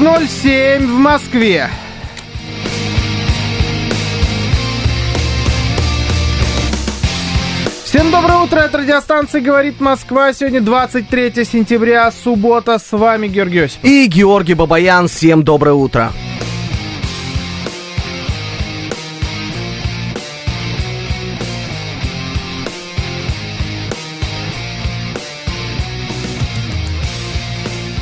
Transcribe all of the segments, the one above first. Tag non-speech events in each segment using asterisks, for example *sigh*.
Девять ноль семь в Москве. Всем доброе утро, это радиостанция «Говорит Москва». Сегодня 23 сентября, суббота. С вами Георгий Осипов. И Георгий Бабаян, всем доброе утро.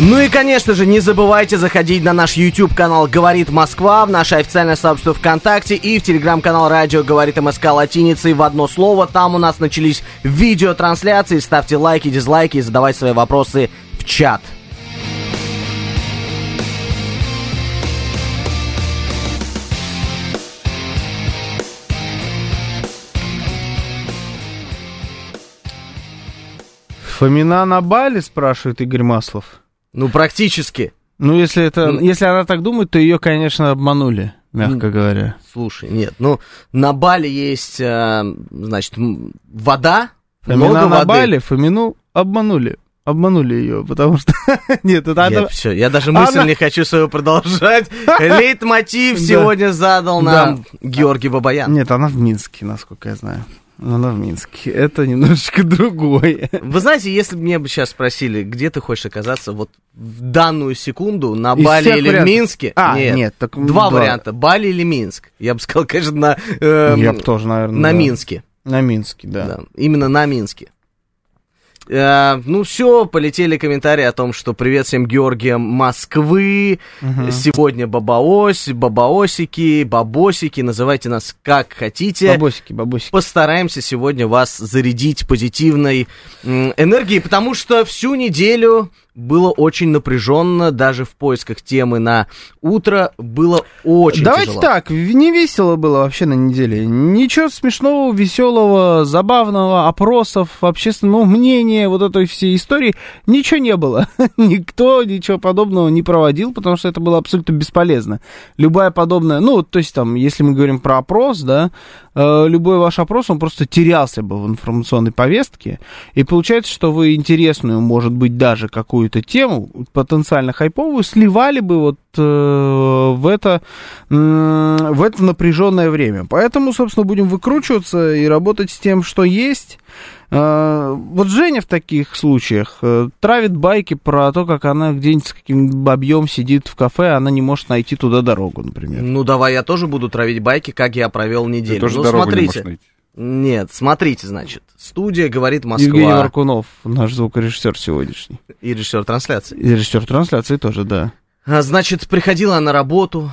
Ну и, конечно же, не забывайте заходить на наш YouTube-канал «Говорит Москва», в наше официальное сообщество ВКонтакте и в телеграм-канал «Радио говорит МСК» латиницей в одно слово. Там у нас начались видеотрансляции. Ставьте лайки, дизлайки и задавайте свои вопросы в чат. Фомина на Бали, спрашивает Игорь Маслов. Ну, практически. Ну, если это, если она так думает, то ее, конечно, обманули, мягко говоря. Слушай, нет, ну, на Бали есть, э, значит, вода, Фомина много на воды. Бали, Фомину обманули. Обманули ее, потому что... *laughs* Нет, это Я, она... всё, я даже мысль Она- не хочу свою продолжать. *laughs* Лейтмотив сегодня задал нам Георгий Бабаян. Нет, она в Минске, насколько я знаю. Она в Минске. Это немножечко *laughs* другое. Вы знаете, если бы меня бы сейчас спросили, где ты хочешь оказаться вот в данную секунду, на Из Бали или вариантов. в Минске? А, нет, так Два два. варианта, Бали или Минск. Я бы сказал, конечно, на, эм, Я бы тоже, наверное, на да. Минске. На Минске, да. Да, именно на Минске. Э, ну все, полетели комментарии о том, что привет всем Георгиям Москвы, сегодня бабаось, бабаосики, бабосики, называйте нас как хотите. Бабосики, бабосики. Постараемся сегодня вас зарядить позитивной энергией, потому что всю неделю было очень напряженно, даже в поисках темы на утро было очень Давайте тяжело. так, не весело было вообще на неделе. Ничего смешного, веселого, забавного, опросов, общественного мнения, вот этой всей истории, ничего не было. *laughs* Никто ничего подобного не проводил, потому что это было абсолютно бесполезно. Любая подобная, ну, то есть там, если мы говорим про опрос, да, любой ваш опрос, он просто терялся бы в информационной повестке, и получается, что вы интересную, может быть, даже какую-то тему, потенциально хайповую, сливали бы вот э, в это, в это напряженное время. Поэтому, собственно, будем выкручиваться и работать с тем, что есть. Э, Вот Женя в таких случаях э, травит байки про то, как она где-нибудь с каким бабьем сидит в кафе, а она не может найти туда дорогу, например. Ну, давай я тоже буду травить байки, как я провел неделю. Ты тоже ну, дорогу не смотрите. можешь найти. Нет, смотрите, значит. Студия говорит Евгений Москва Маркунов, наш звукорежиссер сегодняшний. и режиссер трансляции. И режиссер трансляции тоже, да. А, Значит, приходила на работу,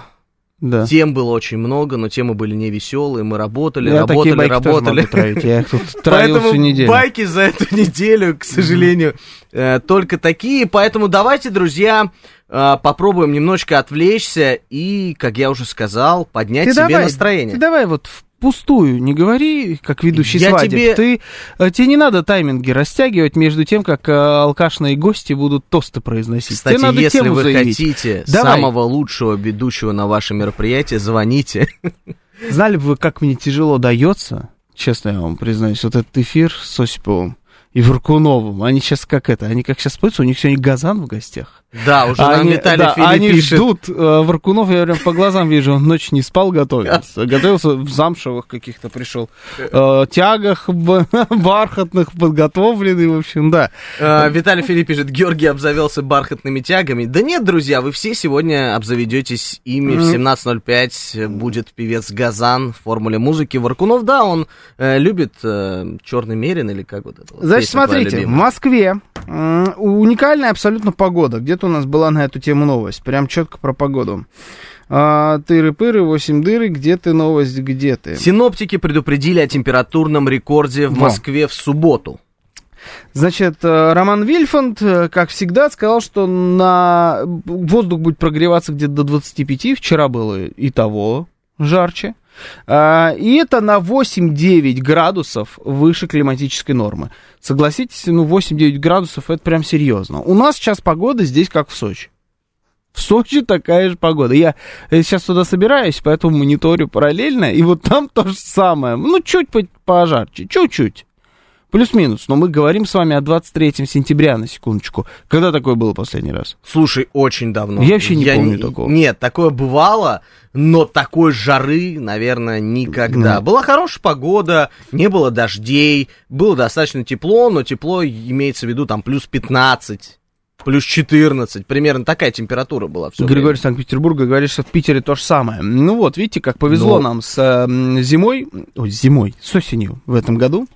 Да. тем было очень много, но темы были не веселые, мы работали, Я работали, такие байки тоже работали. могу травить. Я их тут *laughs* травил Поэтому всю неделю. байки за эту неделю, к сожалению, э, только такие. Поэтому давайте, друзья, э, попробуем немножко отвлечься и, как я уже сказал, поднять Ты себе давай, настроение. Ты давай вот впустую не говори, как ведущий Я свадеб. тебе- Ты, э, тебе не надо тайминги растягивать между тем, как э, алкашные гости будут тосты произносить. Кстати, тебе надо если тему вы заявить. хотите Давай. самого лучшего ведущего на ваше мероприятие, звоните. Знали бы вы, как мне тяжело дается, честно я вам признаюсь, вот этот эфир с Осиповым и Варкуновым. Они сейчас как это, они как сейчас спаются, у них сегодня Газан в гостях. Да, уже нам они, Виталий да, Филипп они пишет. ждут. э, Варкунов, я прям по глазам вижу, он ночь не спал, готовился. Готовился в замшевых каких-то пришел. э, тягах б- *laughs* бархатных, подготовленный, в общем, да. Э, Виталий Филипп пишет, Георгий обзавелся бархатными тягами. Да нет, друзья, вы все сегодня обзаведетесь ими. В 17.05 будет певец Газан в формуле музыки. Варкунов, да, он э, любит э, Черный Мерин или как вот это Значит смотрите, в Москве уникальная абсолютно погода. Где-то у нас была на эту тему новость. Прям четко про погоду. А, тыры-пыры, 8 дыры, где ты новость, где ты? Синоптики предупредили о температурном рекорде в. Москве в субботу. Значит, э, Роман Вильфанд, э, как всегда, сказал, что на воздух будет прогреваться где-то до 25. Вчера было и того жарче. А, И это на 8-9 градусов выше климатической нормы. Согласитесь, ну 8-9 градусов это прям серьезно. У нас сейчас погода здесь как в Сочи. В Сочи такая же погода. Я сейчас туда собираюсь, поэтому мониторю параллельно, и вот там то же самое. Ну, чуть по- пожарче, чуть-чуть. Плюс-минус, но мы говорим с вами о 23 сентября, на секундочку. Когда такое было последний раз? Слушай, очень давно. Я вообще не помню такого. Нет, такое бывало, но такой жары, наверное, никогда. Ну. Была хорошая погода, не было дождей, было достаточно тепло, но тепло имеется в виду там плюс 15, плюс 14, примерно такая температура была все Григорий Санкт-Петербурга говорит, что в Питере то же самое. Ну вот, видите, как повезло Ну. нам с э, зимой, ой, зимой, с осенью в этом году.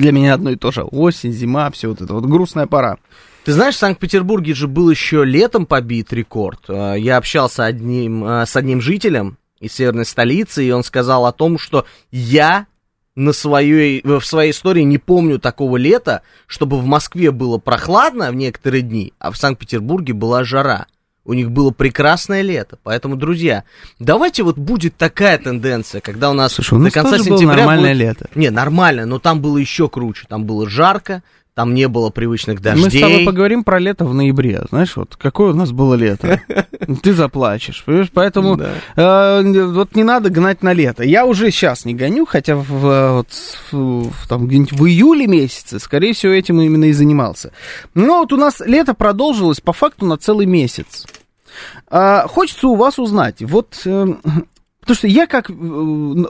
Для меня одно и то же. Осень, зима, все вот это вот грустная пора. Ты знаешь, в Санкт-Петербурге же был еще летом побит рекорд. Э, Я общался одним, э, с одним жителем из северной столицы, и он сказал о том, что я на своей, в своей истории не помню такого лета, чтобы в Москве было прохладно в некоторые дни, а в Санкт-Петербурге была жара. У них было прекрасное лето. Поэтому, друзья, давайте вот будет такая тенденция, когда у нас Слушай, у до нас конца тоже было сентября нормальное будет- лето. Не, нормально, но там было еще круче. Там было жарко, там не было привычных дождей. Мы с тобой поговорим про лето в ноябре. Знаешь, вот какое у нас было лето. *laughs* Ты заплачешь, понимаешь? Поэтому Да. э, вот не надо гнать на лето. Я уже сейчас не гоню, хотя в, вот, в- там где-нибудь в июле месяце, скорее всего, этим именно и занимался. Но вот у нас лето продолжилось по факту на целый месяц. А, хочется у вас узнать, вот, э, *clears throat* потому что я как, э,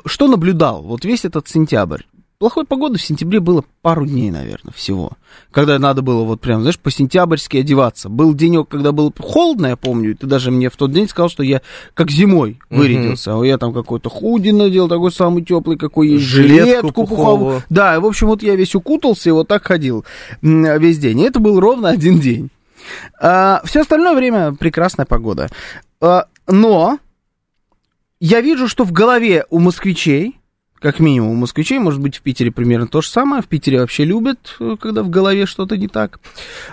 что наблюдал, вот весь этот сентябрь. Плохой погоды в сентябре было пару дней, наверное, всего. Когда надо было вот прям, знаешь, по-сентябрьски одеваться. Был денек, когда было холодно, я помню, и ты даже мне в тот день сказал, что я как зимой вырядился. А я там какой-то худи надел, такой самый теплый, какой есть, Жилетку жилетку пуховую. Да, и, в общем, вот я весь укутался и вот так ходил весь день. И это был ровно один день. все остальное время прекрасная погода. А, но я вижу, что в голове у москвичей, как минимум у москвичей, может быть, в Питере примерно то же самое. В Питере вообще любят, э, когда в голове что-то не так.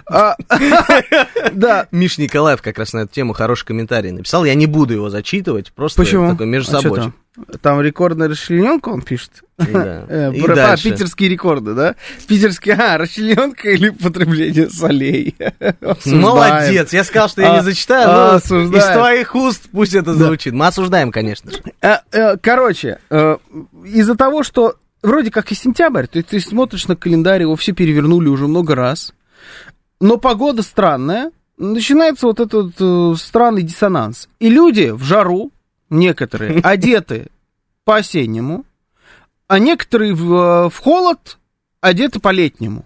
А, *laughs* Да, Миш Николаев как раз на эту тему хороший комментарий написал. Я не буду его зачитывать, просто такой между А. там? Рекордная расчлененка, он пишет. Да. *laughs* Э, И про- а, дальше. питерские рекорды, да? Питерские, а, расчлененка или потребление солей? *laughs* Осуждаем. Молодец, я сказал, что я А, не зачитаю, а, но осуждаем. из твоих уст пусть это звучит. Мы осуждаем, конечно же. Э, э, Короче, из-за того, что вроде как и сентябрь, ты, ты смотришь на календарь, его все перевернули уже много раз, но погода странная, начинается вот этот странный диссонанс. И люди в жару, некоторые, *laughs* одеты по-осеннему, а некоторые в, э, в холод одеты по-летнему.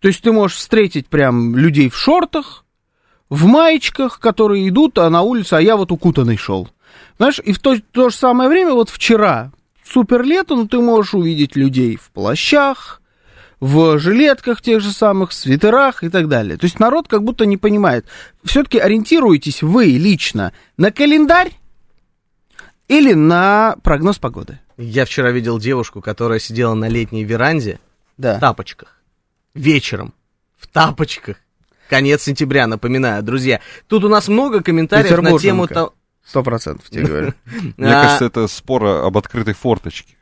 То есть ты можешь встретить прям людей в шортах, в маечках, которые идут, а на улице, а я вот укутанный шел. Знаешь, и в то, то же самое время, вот вчера, супер лето, но ты можешь увидеть людей в плащах, в жилетках тех же самых, в свитерах и так далее. То есть народ как будто не понимает. Все-таки ориентируетесь вы лично на календарь или на прогноз погоды? Я вчера видел девушку, которая сидела на летней веранде Да. в тапочках. Вечером. В тапочках. Конец сентября, напоминаю, друзья. Тут у нас много комментариев на тему... Петербурженка. то- Сто процентов тебе говорю. *laughs* Мне А, кажется, это спор об открытой форточке.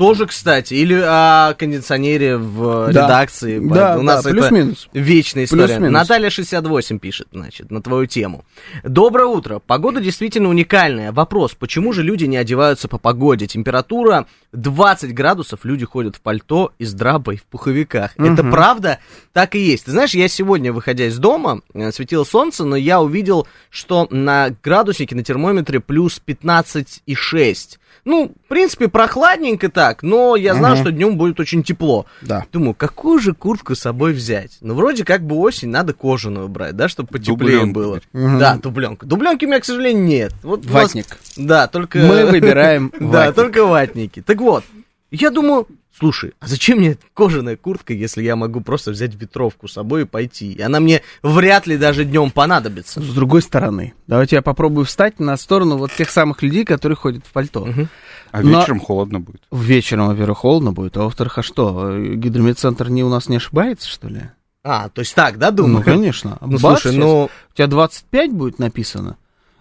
Тоже, кстати. Или о кондиционере в Да. редакции. Да, у нас да, плюс-минус. вечная история. Плюс-минус. Наталья 68 пишет, значит, на твою тему. Доброе утро. Погода действительно уникальная. Вопрос, почему же люди не одеваются по погоде? Температура 20 градусов, люди ходят в пальто и с драбой в пуховиках. Это правда? Так и есть. Ты знаешь, я сегодня, выходя из дома, э, светило солнце, но я увидел, что на градуснике, на термометре плюс 15,6. Ну, в принципе, прохладненько так, но я знаю, что днем будет очень тепло. Да. Думаю, какую же куртку с собой взять? Ну, вроде как бы осень, надо кожаную брать, да, чтобы потеплее Дубленку было. Мгм. Да, дубленка. Дубленки у меня, к сожалению, нет. Вот Ватник. Да, только... Мы выбираем *laughs* Да, только ватники. Так вот, я думаю, слушай, а зачем мне кожаная куртка, если я могу просто взять ветровку с собой и пойти? И она мне вряд ли даже днем понадобится. С другой стороны, давайте я попробую встать на сторону вот тех самых людей, которые ходят в пальто. Мгм. А Но- вечером холодно будет. Вечером, во-первых, холодно будет, а во-вторых, а что, гидрометцентр не у нас не ошибается, что ли? А, то есть так, да, Ну, думаю? конечно. Ну, Бац, слушай, ну, У тебя 25 будет написано,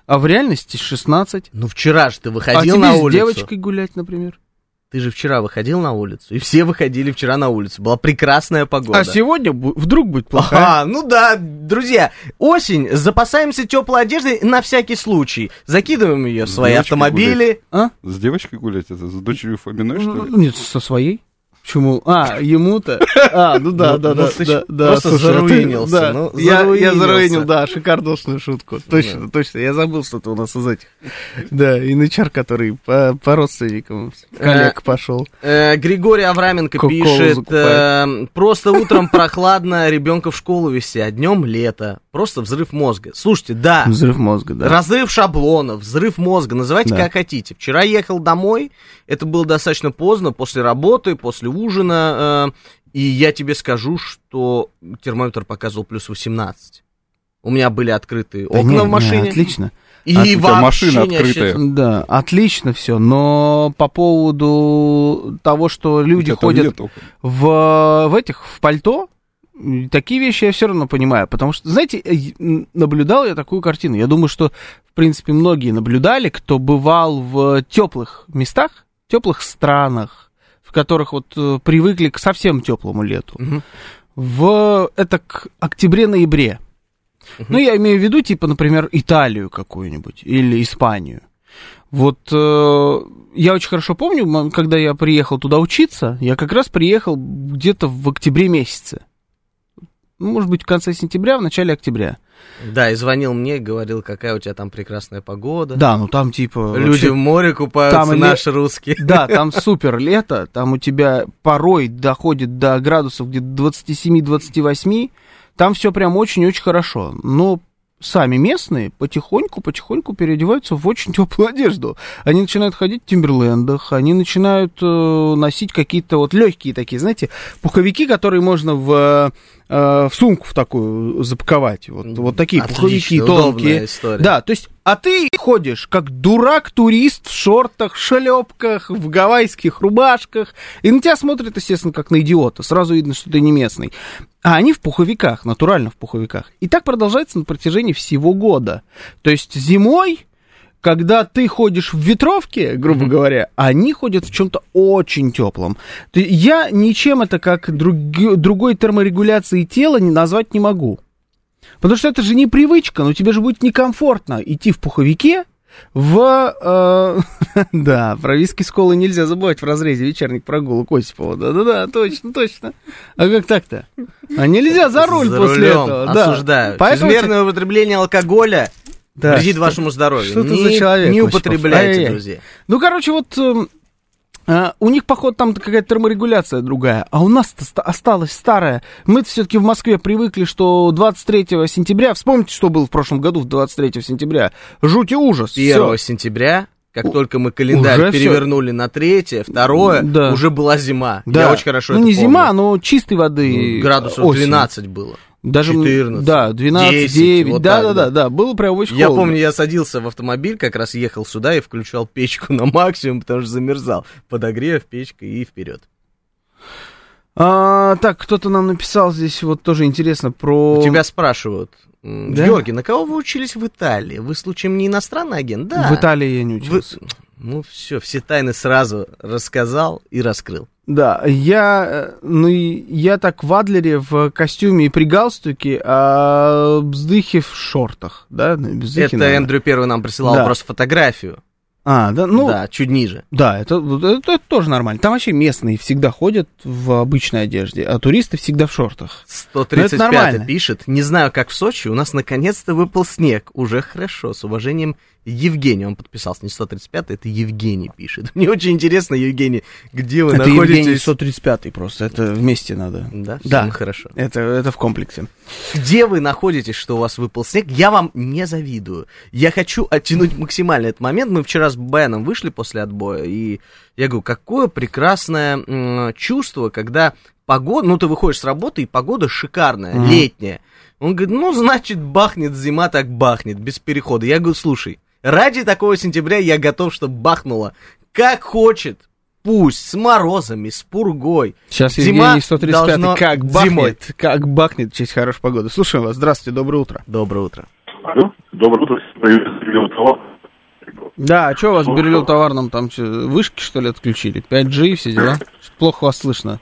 а в реальности 16. ну вчера же ты а выходил тебе на с улицу. девочкой гулять, например. Ты же вчера выходил на улицу, и все выходили вчера на улицу. Была прекрасная погода. А сегодня вдруг будет плохая. Ага, ну да, друзья, осень, запасаемся теплой одеждой на всякий случай. Закидываем ее в свои автомобили. А? С девочкой гулять? Это с дочерью Фоминой, что ли? Нет, со своей. Почему? А, ему-то? А, *laughs* ну да, Ну, да, ну да, да, да. просто ты- заруинился, ну, я, заруинил, да, шикардосную шутку. Точно, точно. Я забыл что-то у нас из этих. Да, и HR, который по, родственникам коллег пошел. Э, Григорий Авраменко пишет, э, просто утром прохладно, ребенка в школу вести, а днем лето. Просто взрыв мозга. Слушайте, да, Взрыв мозга, да. Разрыв шаблонов, взрыв мозга, называйте Да. как хотите. Вчера ехал домой, это было достаточно поздно, после работы, после ужина, э, и я тебе скажу, что термометр показывал плюс 18. У меня были открыты Да окна не, в не, машине. отлично. И тебя вообще машина открытая. ощущ- Да, отлично все. Но по поводу того, что люди ходят нет в, в этих, в пальто, такие вещи я все равно понимаю. Потому что, знаете, э, наблюдал я такую картину. Я думаю, что, в принципе, многие наблюдали, кто бывал в теплых местах, теплых странах, в которых вот э, привыкли к совсем теплому лету. Мгм. В это к октябре-ноябре. Ну, я имею в виду, типа, например, Италию какую-нибудь или Испанию. Вот э, я очень хорошо помню, когда я приехал туда учиться, я как раз приехал где-то в октябре месяце. Ну, может быть, в конце сентября, в начале октября. Да, и звонил мне, говорил, какая у тебя там прекрасная погода. Да, ну там типа... Люди вообще- в море купаются, там ле- наши русские. Да, *laughs* там супер лето, там у тебя порой доходит до градусов где-то 27-28, там все прям очень-очень хорошо. Но сами местные потихоньку-потихоньку переодеваются в очень теплую одежду. Они начинают ходить в тимберлендах, они начинают э, носить какие-то вот легкие такие, знаете, пуховики, которые можно в, э, в сумку в такую запаковать. Вот, вот такие Отлично, пуховики тонкие. история. Да, то есть, а ты ходишь как дурак-турист в шортах, шлепках, в гавайских рубашках, и на тебя смотрят, естественно, как на идиота. Сразу видно, что ты не местный. А они в пуховиках, натурально в пуховиках. И так продолжается на протяжении всего года. То есть зимой, когда ты ходишь в ветровке, грубо говоря, они ходят в чем-то очень теплом. Я ничем это как друг- другой терморегуляции тела не назвать не могу. Потому что это же непривычка, но тебе же будет некомфортно идти в пуховике в... э, *laughs* да, про виски с колой нельзя забывать в разрезе вечерних прогулок Осипова. Да-да-да, точно, точно. А как так-то? А нельзя за руль За после рулем, этого. да. осуждаю. Поэтому Чрезмерное употребление алкоголя Да, вредит что- вашему здоровью. что ты не, за человек, не употребляйте, Ай-яй-яй. друзья. Ну, короче, вот а, у них, походу, там какая-то терморегуляция другая, а у нас-то ста- осталась старая. мы все-таки в Москве привыкли, что 23 сентября, вспомните, что было в прошлом году, в 23 сентября, жуть и ужас. 1 всё. сентября, как У- только мы календарь уже перевернули на третье, второе, Да. уже была зима. Да. Я очень хорошо Ну, это не помню. зима, но чистой воды. Ну, Градусов осень. 12 было. Даже, м, 14, Да, 12, 10, 9, вот да, так, да, да. да, да, было прям очень Я холодно. помню, я садился в автомобиль, как раз ехал сюда и включал печку на максимум, потому что замерзал. Подогрев, печка и вперед. А, так, кто-то нам написал здесь, вот тоже интересно, про... У тебя спрашивают, Да? Георгий, на кого вы учились в Италии? Вы случаем не иностранный агент? Да. В Италии я не Вы- учился. Ну все, все тайны сразу рассказал и раскрыл. Да, я, э, ну, я так в Адлере в костюме и при галстуке, а Бздыхи в шортах, да? Бздыхи, Это наверное. Эндрю Первый нам присылал Да. просто фотографию. А, да, ну, да, да, чуть ниже. это, вот это, это тоже нормально. Там вообще местные всегда ходят в обычной одежде, а туристы всегда в шортах. 135 нормально. пишет. Не знаю, как в Сочи, у нас наконец-то выпал снег. Уже хорошо. С уважением, Евгений. Он подписался. Не 135, это Евгений пишет. *laughs* Мне очень интересно, Евгений, где вы это Евгений находитесь? 135 просто, это вместе надо. Да, Да. ну хорошо. Это, это в комплексе. где вы находитесь, что у вас выпал снег, я вам не завидую. Я хочу оттянуть максимально этот момент. Мы вчера с Беном вышли после отбоя, и я говорю, какое прекрасное м, чувство, когда погода, ну ты выходишь с работы, и погода шикарная, Мгм. летняя. Он говорит, ну, значит, бахнет зима, так бахнет, без перехода. Я говорю, слушай, ради такого сентября я готов, чтобы бахнуло. Как хочет, пусть, с морозами, с пургой. Сейчас Зима Евгений 135 должно как зимой. бахнет, как бахнет в честь хорошей погоды. Слушаем вас. Здравствуйте, доброе утро. Доброе утро. Алло, доброе утро. Да, а что у вас в Бирюлево товарном там что, вышки что ли отключили? 5G и все дела? Что-то *laughs* плохо вас слышно.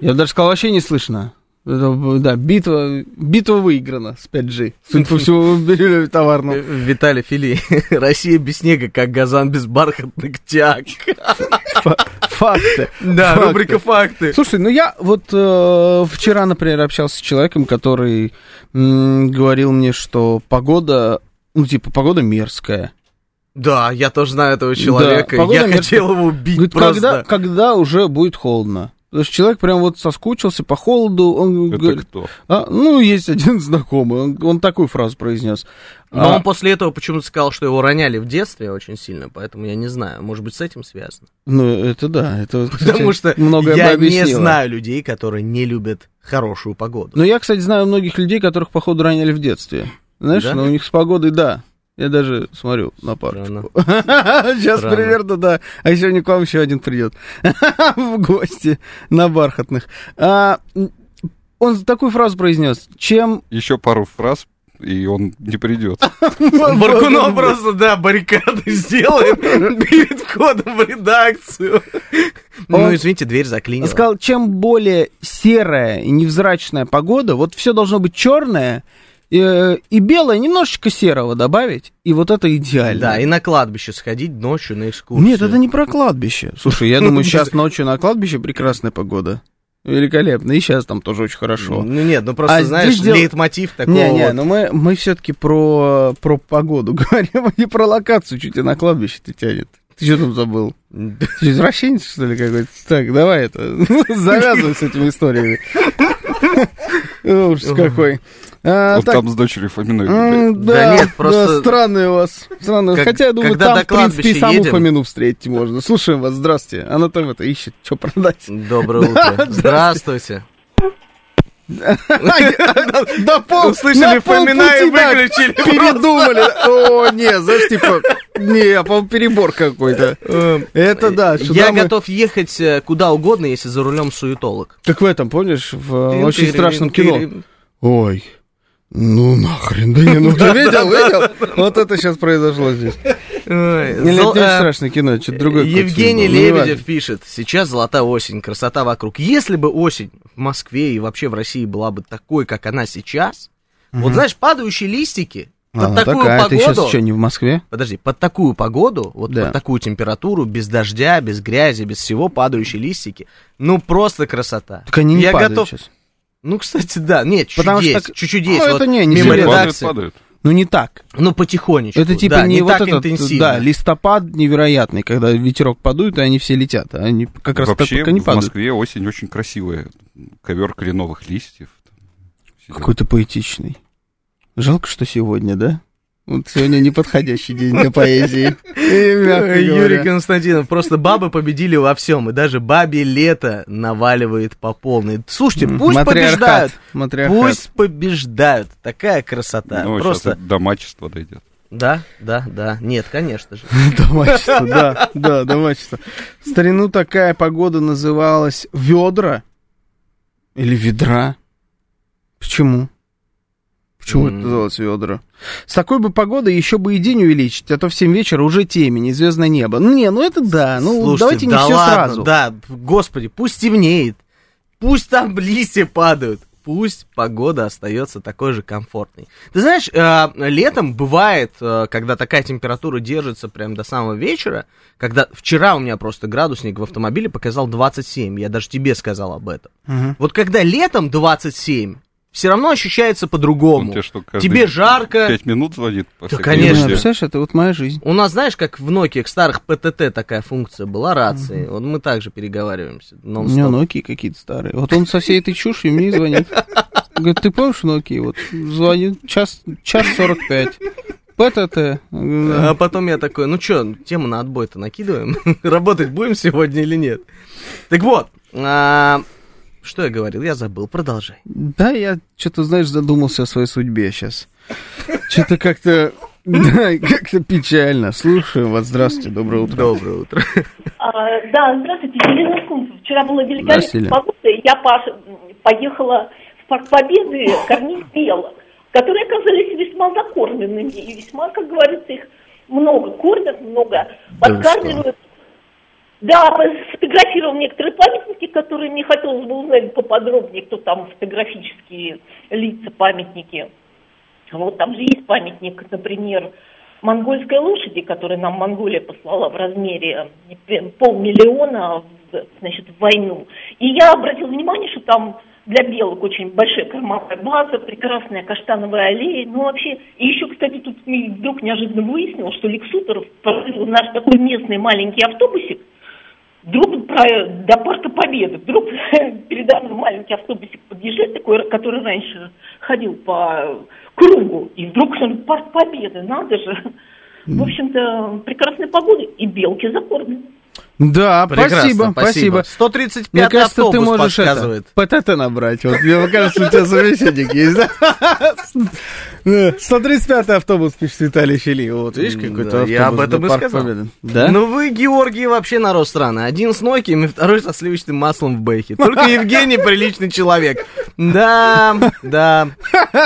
Я бы даже сказал, вообще не слышно. Да, битва, битва выиграна с 5G. Судя по всему, Бирюлеве Э. Виталий Фили, *laughs* Россия без снега, как газан без бархатных тяг. Фа- Факты. Да, Факты. рубрика «Факты». Слушай, ну я вот э, вчера, например, общался с человеком, который м, говорил мне, что погода, ну типа погода мерзкая. Да, я тоже знаю этого человека. погода я мерзкая. хотел его убить Говорит, просто. когда, когда уже будет холодно? Потому что человек прям вот соскучился по холоду. Он Это говорит, кто? «А, ну, есть один *laughs* знакомый, он, он такую фразу произнес. Но А, он после этого почему-то сказал, что его роняли в детстве очень сильно, поэтому я не знаю, может быть, с этим связано. ну, это да, это, кстати, Потому что многое я не знаю людей, которые не любят хорошую погоду. Но я, кстати, знаю многих людей, которых, походу, роняли в детстве. Знаешь, Да? но у них с погодой, да. Я даже смотрю на парочку. Странно. *laughs* Сейчас Странно. примерно, да. А сегодня к вам еще один придет *laughs* в гости на бархатных. А, он такую фразу произнес. Чем... Еще пару фраз, и он не придет. *laughs* Баркунов просто, да, баррикады сделаем перед входом в редакцию. Ну, извините, дверь Он заклинила. сказал, чем более серая и невзрачная погода, вот все должно быть черное, э, и белое немножечко серого добавить, и вот это идеально. Да, и на кладбище сходить ночью на экскурсию. Нет, это не про кладбище. Слушай, я думаю, сейчас *laughs* ночью на кладбище прекрасная погода. Великолепно. И сейчас там тоже очень хорошо. Ну нет, ну просто, А знаешь, дел- лейтмотив такого Не-не, вот. ну мы, мы все-таки про, про погоду *laughs* говорим, а не про локацию. Чуть тебя на кладбище ты тянет. Ты что там забыл? Ты извращенец, что ли, какой-то? Так, давай это, *laughs* завязывай с этими историями. *laughs* Ужас какой. А, Он так, там с дочерью Фоминой гуляет. Да Да, нет, просто- да, странные у вас. Странные. Как- Хотя, я думаю, там, в принципе, и саму едем- Фомину встретить можно. Слушаем вас, здравствуйте. Она там это ищет, что продать. Доброе *laughs* утро. Здравствуйте. Да пол, Услышали да, выключили Передумали. О, не, знаешь, типа, не, по перебор какой-то. Это да, Я готов ехать э, куда угодно, если за рулем суетолог. Как в этом, помнишь, в э, очень страшном кино. Ой, ну нахрен, да не, ну *laughs* ты видел, видел? Вот это сейчас произошло здесь. Ой, Или зол- это не э, страшное кино, что-то другое. Евгений. Ну, Лебедев неважно. пишет, сейчас золотая осень, красота вокруг. Если бы осень в Москве и вообще в России была бы такой, как она сейчас, вот знаешь, падающие листики, под Ага, такую такая, ты погоду... сейчас что, не в Москве? Подожди, под такую погоду, вот Да. под такую температуру, без дождя, без грязи, без всего, падающие листики, ну просто красота. Так они не Я падают готов... сейчас. Ну, кстати, да, нет, чуть-чуть Потому есть, так- чуть-чуть Ну, есть. это вот не, не мимо серьезно. Падают, редакции. падают. Ну не так. Ну, потихонечку. Это типа да, не, вот так этот, интенсивно. да, листопад невероятный, когда ветерок подует, и они все летят. а Они как раз так Вообще пока не в падают. Москве осень очень красивая. Ковер кленовых листьев. Какой-то поэтичный. Жалко, что сегодня, да? Вот сегодня неподходящий день для поэзии. *laughs* Юрий Константинов, просто бабы победили во всем, и даже бабе лето наваливает по полной. Слушайте, пусть побеждают, пусть побеждают. Такая красота. Ну, просто, сейчас до мачества дойдет. да, да, да, нет, конечно же. *laughs* Домачество, да, да, домачество. В старину такая погода называлась ведра или ведра. Почему? Почему это называлось ведра? С такой бы погодой еще бы и день увеличить, а то в 7 вечера уже темень, звездное небо. Ну, не, ну это да, ну Слушайте, давайте не да все ладно, сразу. Да, господи, пусть темнеет, пусть там *laughs* листья падают, пусть погода остается такой же комфортной. Ты знаешь, э, летом бывает, э, когда такая температура держится прям до самого вечера, когда вчера у меня просто градусник в автомобиле показал 27, я даже тебе сказал об этом. Мгм. Вот когда летом 27, все равно ощущается по-другому. тебе что, Тебе жарко. Пять минут звонит? Да, конечно. Ну? Представляешь, это вот моя жизнь. У нас, знаешь, как в Nokia старых ПТТ такая функция была, рации. Вот мы также переговариваемся. У меня. Nokia какие-то старые. Вот он со всей этой чушью мне звонит. Говорит, ты помнишь Nokia? Вот звонит час, час 45. ПТТ. А потом я такой, ну что, тему на отбой-то накидываем? *laughs* Работать будем сегодня или нет? Так вот, а, что я говорил? Я забыл, продолжай. Да, я что-то, знаешь, задумался о своей судьбе сейчас. Что-то как-то... Да, как-то печально. Слушаю вас. Здравствуйте, доброе утро. Доброе утро. А, да, здравствуйте, Елена из Кунцева. Вчера была великолепная погода, и я поехала в Парк Победы кормить белок, которые оказались весьма закормленными, и весьма, как говорится, их много кормят, много подкармливают. Да, сфотографировал некоторые памятники, которые мне хотелось бы узнать поподробнее, кто там фотографические лица, памятники. Вот там же есть памятник, например, монгольской лошади, который нам Монголия послала в размере полмиллиона значит, в войну. И я обратила внимание, что там для белок очень большая кормовая база, прекрасная каштановая аллея. Ну, вообще, и еще, кстати, тут вдруг неожиданно выяснилось, что Лексутеров построил наш такой местный маленький автобусик, Вдруг про, до Парка Победы, вдруг *laughs* передо мной маленький автобусик подъезжает, такой, который раньше ходил по кругу, и вдруг он Парк Победы, надо же. В общем-то, прекрасная погода, и белки закормлены. Да, Прекрасно, спасибо, спасибо. 135 Мне кажется, автобус ты можешь подсказывает. это, ПТТ набрать. Вот, мне кажется, у тебя собеседник есть, да? *laughs* Да, 135 автобус, пишет Виталий Филипп. Вот, видишь, какой-то автобус я об этом и сказал. Да? Ну вы, Георгий, вообще народ страны. Один с Nokia, и второй со сливочным маслом в бэхе. Только Евгений приличный человек. Да, да.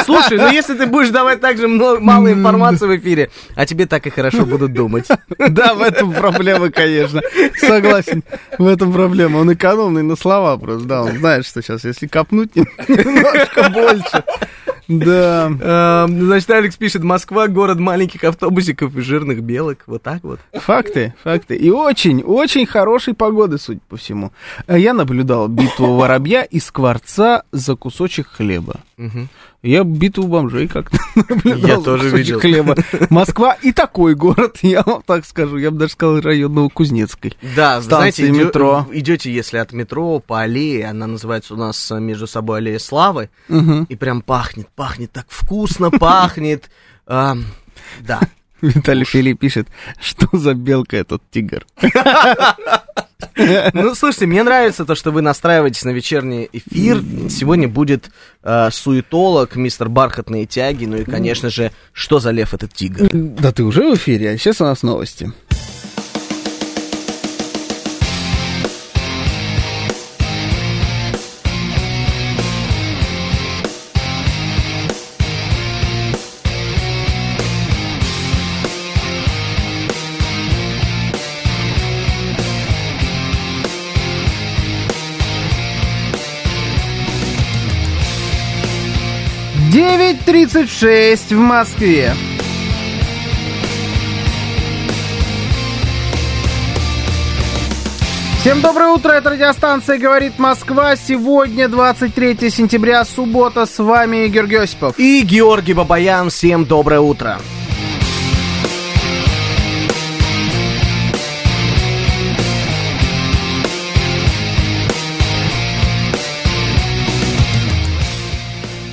Слушай, ну если ты будешь давать так же мало информации в эфире, а тебе так и хорошо будут думать. *laughs* Да, в этом проблема, конечно. Согласен, в этом проблема. Он экономный на слова просто, да, он знает, что сейчас, если копнуть *laughs* немножко больше. Да. Эм, Значит, Алекс пишет, Москва, город маленьких автобусиков и жирных белок. Вот так вот. Факты, факты. И очень, очень хорошей погоды, судя по всему. А Я наблюдал битву воробья и скворца за кусочек хлеба. Мгм. Я битву бомжей как-то *laughs* наблюдал. Я тоже видел. хлеба. *laughs* Москва и такой город, *laughs* я вам так скажу. Я бы даже сказал район Новокузнецкой. Да, Станции знаете, метро. идете, если от метро по аллее, она называется у нас э, между собой аллея славы, Мгм. и прям пахнет, пахнет так вкусно, пахнет. Ам, Да. Виталий Филипп пишет, что за белка этот тигр. Ну, слушайте, мне нравится то, что вы настраиваетесь на вечерний эфир. Сегодня будет э, суетолог, мистер Бархатные тяги, ну и, конечно же, что за лев этот тигр? Да ты уже в эфире, а сейчас у нас новости. Девять тридцать шесть в Москве. Всем доброе утро, это радиостанция «Говорит Москва». Сегодня 23 сентября, суббота, с вами Георгий Осипов. И Георгий Бабаян, всем доброе утро.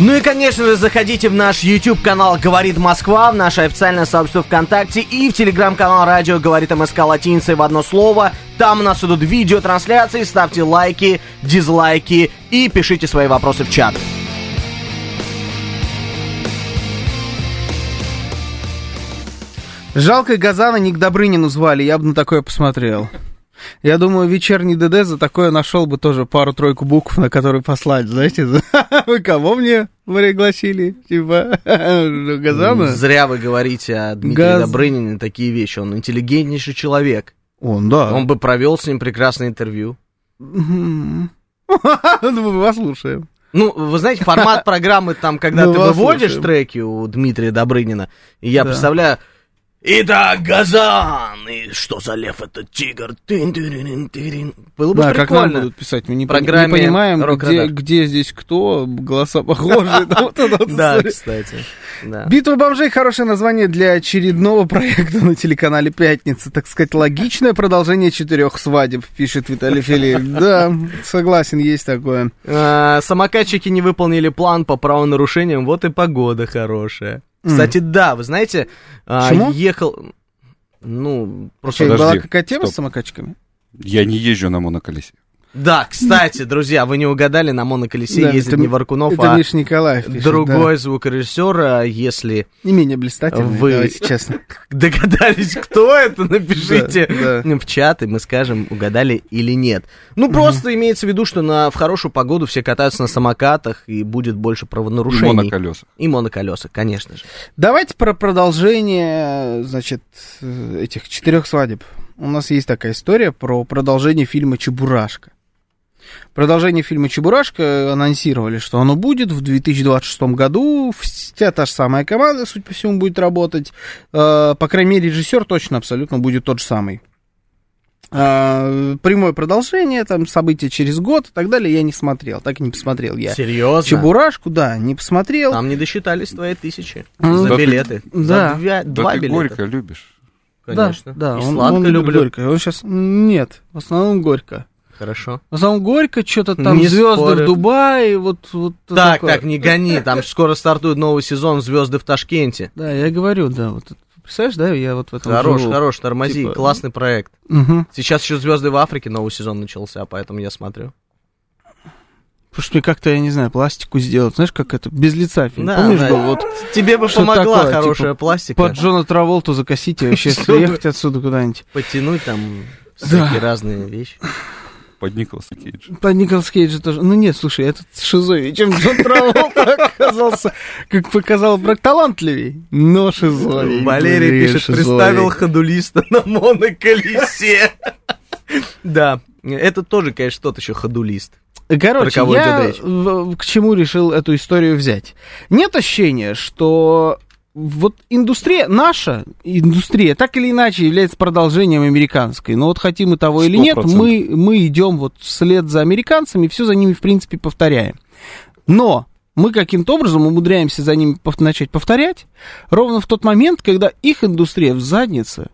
Ну и, конечно же, заходите в наш YouTube-канал «Говорит Москва», в наше официальное сообщество ВКонтакте и в телеграм-канал «Радио говорит МСК» латиницей в одно слово. Там у нас идут видеотрансляции, ставьте лайки, дизлайки и пишите свои вопросы в чат. Жалко, Газана не к Добрынину звали, я бы на такое посмотрел. Я думаю, вечерний ДД за такое нашел бы тоже пару-тройку букв, на которые послать, знаете, *laughs* вы кого мне пригласили? Типа, *laughs* Газана? Зря вы говорите о Дмитрии Газ- Добрынине такие вещи. Он интеллигентнейший человек. Он, да. Он бы провел с ним прекрасное интервью. *laughs* Ну, Послушаем. Ну, вы знаете, формат программы там, когда Ну, ты вас выводишь слушаем. треки у Дмитрия Добрынина, и я Да. представляю, Итак, Газан, и что за лев этот тигр? Тын-тырын-тырын. Было бы Да, как нам прикольно. будут писать, мы не, пон- не программе понимаем, где, где здесь кто, голоса *laughs* вот Да, кстати. Битва бомжей хорошее название для очередного *laughs* проекта на телеканале Пятница. Так сказать, логичное продолжение четырех свадеб, пишет Виталий Филипп. *laughs* Да, согласен, есть такое. А, Самокатчики не выполнили план по правонарушениям, вот и погода хорошая. Кстати, да, вы знаете, а, Почему? ехал... Ну, просто... Подожди, была какая тема с стоп. самокатчиками? Я не езжу на моноколесе. Да, кстати, друзья, вы не угадали, на моноколесе Да, ездит это- не Варкунов, Это а Миша Николаев пишет, другой звукорежиссер. а Если да. Не менее блистательный, Вы- давайте честно. *laughs* догадались, кто это, напишите Да, да. в чат, и мы скажем, угадали или нет. Ну, просто имеется в виду, что на, в хорошую погоду все катаются на самокатах, и будет больше правонарушений. Моноколеса. И моноколеса, конечно же. Давайте про продолжение, значит, этих четырех свадеб. У нас есть такая история про продолжение фильма «Чебурашка». Продолжение фильма «Чебурашка» анонсировали, что оно будет в 2026 году. Вся та же самая команда, судя по всему, будет работать. Э, По крайней мере, режиссер точно абсолютно будет тот же самый. Э, Прямое продолжение, там, события через год и так далее я не смотрел. Так и не посмотрел я. Серьезно? Чебурашку, да, не посмотрел. Там не досчитались твои тысячи за да ты- билеты. да. За две- Да два ты билета. горько любишь. Конечно. Да, да И он, сладко он любит люблю. горько. Он сейчас... Нет, в основном горько. Хорошо. Основном горько, что-то там Не звезды спорю. в Дубае, вот, вот Так, такое. так, не гони, там скоро стартует новый сезон «Звезды в Ташкенте». Да, я говорю, да, вот представляешь, да, я вот в этом Хорош, живу. хорош, тормози, Типа, классный проект. Мгм. Сейчас еще «Звезды в Африке» новый сезон начался, поэтому я смотрю. Потому что мне как-то, я не знаю, пластику сделать, знаешь, как это, без лица фильм. Да, Помнишь, да. был вот Тебе бы помогла такое, хорошая типа, пластика. под Джона Траволту закосить и вообще Чтобы- съехать отсюда куда-нибудь. Подтянуть там Да. всякие разные вещи. Под Николаса Кейджа. По Николас Кейджа тоже. Ну нет, слушай, этот шизовее, чем Джон Траволта *laughs* оказался, как показал брак, талантливей, но шизовее. Валерий Блин, пишет, шизовее. представил ходулиста на моноколесе. *laughs* Да, это тоже, конечно, тот еще ходулист. Короче, я к чему решил эту историю взять? Нет ощущения, что вот индустрия наша, индустрия, так или иначе является продолжением американской. Но вот хотим мы того или нет, 100%. мы, мы идем вот вслед за американцами, все за ними, в принципе, повторяем. Но мы каким-то образом умудряемся за ними пов- начать повторять ровно в тот момент, когда их индустрия в заднице,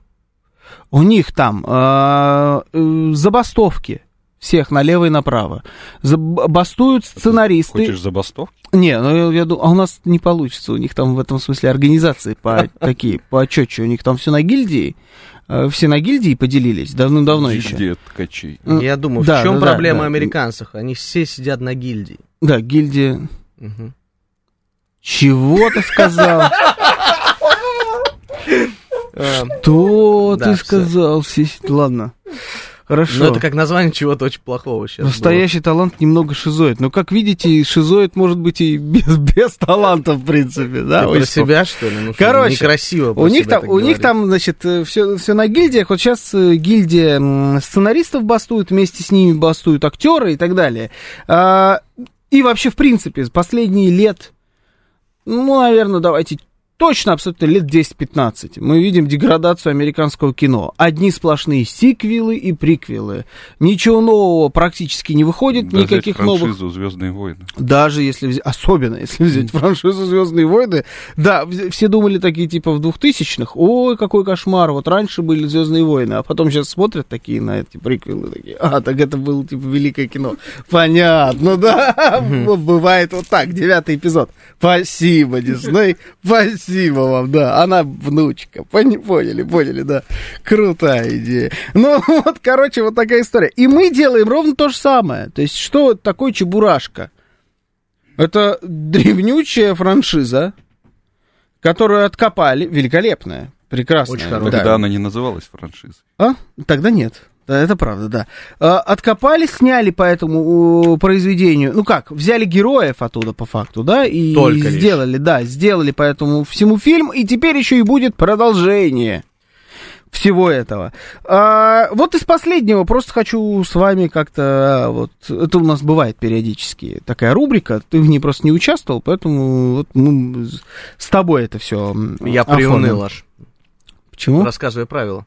у них там э, э, забастовки всех налево и направо. Заб- Бастуют сценаристы. Хочешь забастовки? Не, ну я, я думаю, а у нас не получится. У них там в этом смысле организации по, *laughs* такие, поочетче. У них там все на гильдии. э, Все на гильдии поделились давным-давно еще. Гильдия ткачей. Я думаю, да, в чем да, проблема да. американцев? Они все сидят на гильдии. Да, гильдия. Мгм. Чего ты сказал? *laughs* Что ты сказал? Ладно. Хорошо. Ну, это как название чего-то очень плохого сейчас. Настоящий талант немного шизоид. Но, как видите, шизоид может быть и без, *laughs* без таланта, в принципе. Да, Ты про себя, что ли? Ну, Короче, некрасиво У них, там, у них там, значит, все, все на гильдиях. Вот сейчас гильдия м, сценаристов бастует, вместе с ними бастуют актеры и так далее. А, и вообще, в принципе, последние лет, ну, наверное, давайте точно абсолютно лет 10-15 мы видим деградацию американского кино. Одни сплошные сиквелы и приквелы. Ничего нового практически не выходит, Да взять никаких новых франшизу «Звездные войны». даже если взять, особенно если взять франшизу Звездные войны, да, все думали такие типа в 2000-х, ой, какой кошмар, вот раньше были Звездные войны, а потом сейчас смотрят такие на эти приквелы, такие, а, так это было типа великое кино. Понятно, да, бывает вот так, девятый эпизод. Спасибо, Дисней, спасибо вам, да, она внучка, поняли, поняли, да, крутая идея. Ну, *laughs* вот, короче, вот такая история. И мы делаем ровно то же самое, то есть, что такое Чебурашка? Это древнючая франшиза, которую откопали, великолепная, прекрасная. Очень да. хорошая. Тогда она не называлась франшизой. А? Тогда нет. Да, это правда, да. А, Откопали, сняли по этому произведению. Ну как, взяли героев оттуда по факту, да, и Только лишь. сделали, да, сделали по этому всему фильм, и теперь еще и будет продолжение. всего этого. А, вот из последнего просто хочу с вами как-то а, вот это у нас бывает периодически такая рубрика, ты в ней просто не участвовал, поэтому вот, ну, с тобой это все. Я приуныл аж. Почему? Рассказывай правила.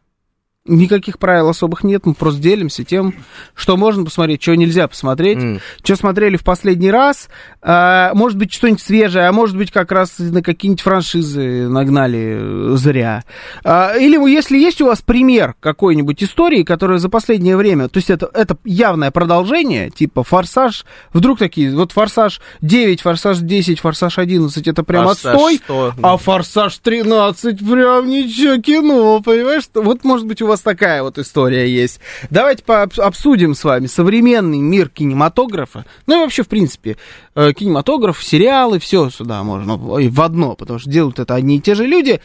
Никаких правил особых нет, мы просто делимся тем, что можно посмотреть, чего нельзя посмотреть, М. что смотрели в последний раз, а, может быть, что-нибудь свежее, а может быть, как раз на какие-нибудь франшизы нагнали э, зря. А, или если есть у вас пример какой-нибудь истории, которая за последнее время, то есть это, это явное продолжение, типа «Форсаж», вдруг такие, вот «Форсаж 9», «Форсаж 10», «Форсаж 11», это прям Форсаж отстой, 100. а «Форсаж 13» прям ничего кино, понимаешь? Вот, может быть, у вас такая вот история есть. Давайте обсудим с вами современный мир кинематографа. Ну и вообще, в принципе, э, кинематограф, сериалы, все сюда можно и в одно, потому что делают это одни и те же люди.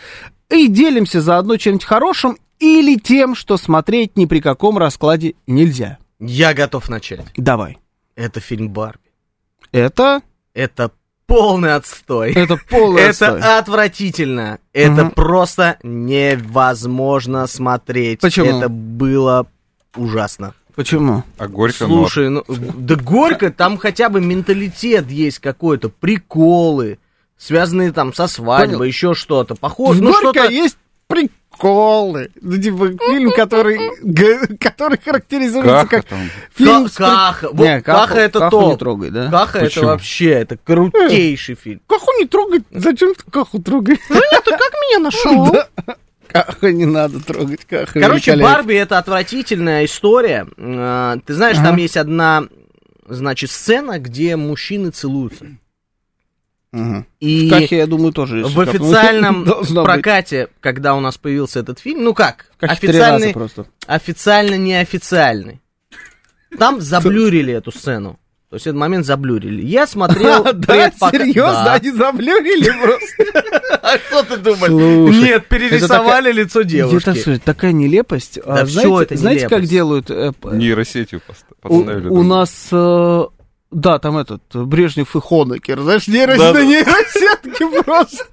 И делимся заодно чем-нибудь хорошим или тем, что смотреть ни при каком раскладе нельзя. Я готов начать. Давай. Это фильм Барби. Это, Это полный отстой. это полный отстой. Это отвратительно. Это Мгм. просто невозможно смотреть. Почему? Это было ужасно. Почему? А горько Слушай, ну, да горько, там хотя бы менталитет есть какой-то, приколы, связанные там со свадьбой, Понял. еще что-то. Похоже, ну Горько что-то... есть приколы. Ну, типа, фильм, который, который характеризуется Каха как там. фильм Ка- с Каха. Вот Не, Каха это Каху топ. не трогай, да? Каха это Почему? вообще, это крутейший фильм. Каху не трогать. Зачем ты Каху трогаешь? Ты как меня нашел? Каха не надо трогать. Каха Короче. Барби это отвратительная история. Э, Ты знаешь, там Ага. есть одна, значит, сцена, где мужчины целуются. Мгм. И В Кахе, я думаю, тоже. в капнуть, официальном *laughs* должно быть. прокате, когда у нас появился этот фильм, ну как, официальный, просто. официально неофициальный. Там заблюрили эту сцену. То есть этот момент заблюрили. Я смотрел *laughs* Да, серьезно? Да. Они заблюрили просто? *laughs* А что ты думаешь? Нет, перерисовали лицо Это, девушки. слушай, такая нелепость. А Да знаете, это знаете, как делают? э, Нейросетью пост- У, нас, э, да, там этот, Брежнев и Хонекер, знаешь, нейросеть, Да-да. нейросетки просто.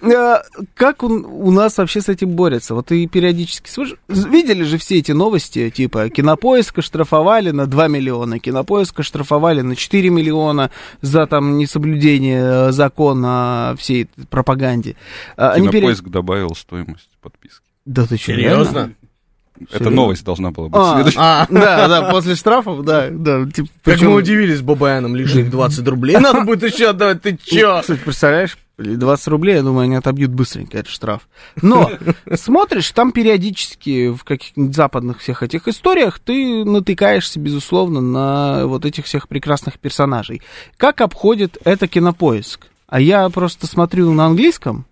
Э, Как он, у нас вообще с этим борется? Вот и периодически видели же все эти новости, типа кинопоиска штрафовали на 2 миллиона, кинопоиска штрафовали на 4 миллиона за там несоблюдение э, закона о всей пропаганде. А, пере- Кинопоиск добавил стоимость подписки. Да ты что, Серьезно? Это Серьезно? новость должна была быть. А. А, *laughs* Да, да, после штрафов, да, да. Типа, как причем- мы удивились Бабаяном, лишних 20 рублей. Надо будет еще отдавать, ты чё? Кстати, представляешь, 20 рублей, я думаю, они отобьют быстренько, это штраф. Но смотришь, там периодически в каких-нибудь западных всех этих историях ты натыкаешься, безусловно, на вот этих всех прекрасных персонажей. Как обходит это кинопоиск? А я просто смотрю на английском,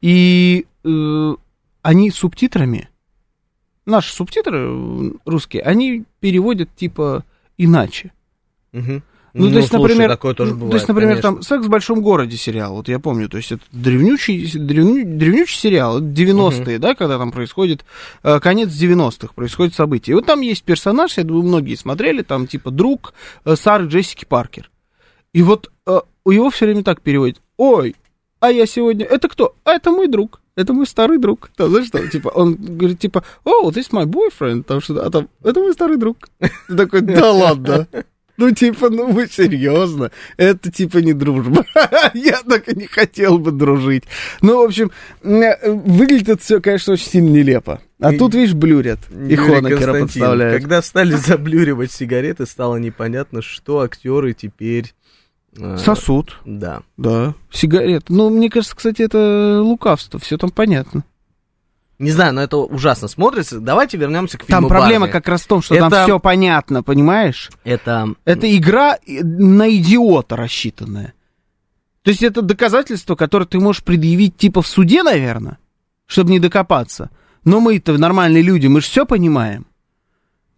и э, они субтитрами, наши субтитры э, русские, они переводят типа иначе. Мгм. Ну, то есть, слушай, например, такое тоже ну, бывает, то есть, например, конечно. там «Секс в большом городе» сериал, вот я помню, то есть это древнючий, древню- древнючий сериал, это 90-е, да, когда там происходит, э, конец 90-х, происходит событие. И вот там есть персонаж, я думаю, многие смотрели, там типа друг э, Сары Джессики Паркер. И вот э, у его все время так переводит, ой, а я сегодня, это кто? А это мой друг. Это мой старый друг. Там, знаешь, что, типа, он говорит, типа, о, this my boyfriend, там что-то, а там, это мой старый друг. Ты такой, да ладно. Ну, типа, ну вы серьезно? Это типа не дружба. *laughs* Я так и не хотел бы дружить. Ну, в общем, э, выглядит это все, конечно, очень сильно нелепо. А тут, видишь, блюрят. И Хонекера подставляют. Когда стали *laughs* заблюривать сигареты, стало непонятно, что актеры теперь... э, Сосуд, Да. да. Сигарет. Ну, мне кажется, кстати, это лукавство. Все там понятно. Не знаю, но это ужасно смотрится. Давайте вернемся к фильму Там проблема «Барби». как раз в том, что там Это- все понятно, понимаешь? Это... Это игра э, на идиота рассчитанная. То есть это доказательство, которое ты можешь предъявить типа в суде, наверное, чтобы не докопаться. Но мы-то нормальные люди, мы же все понимаем.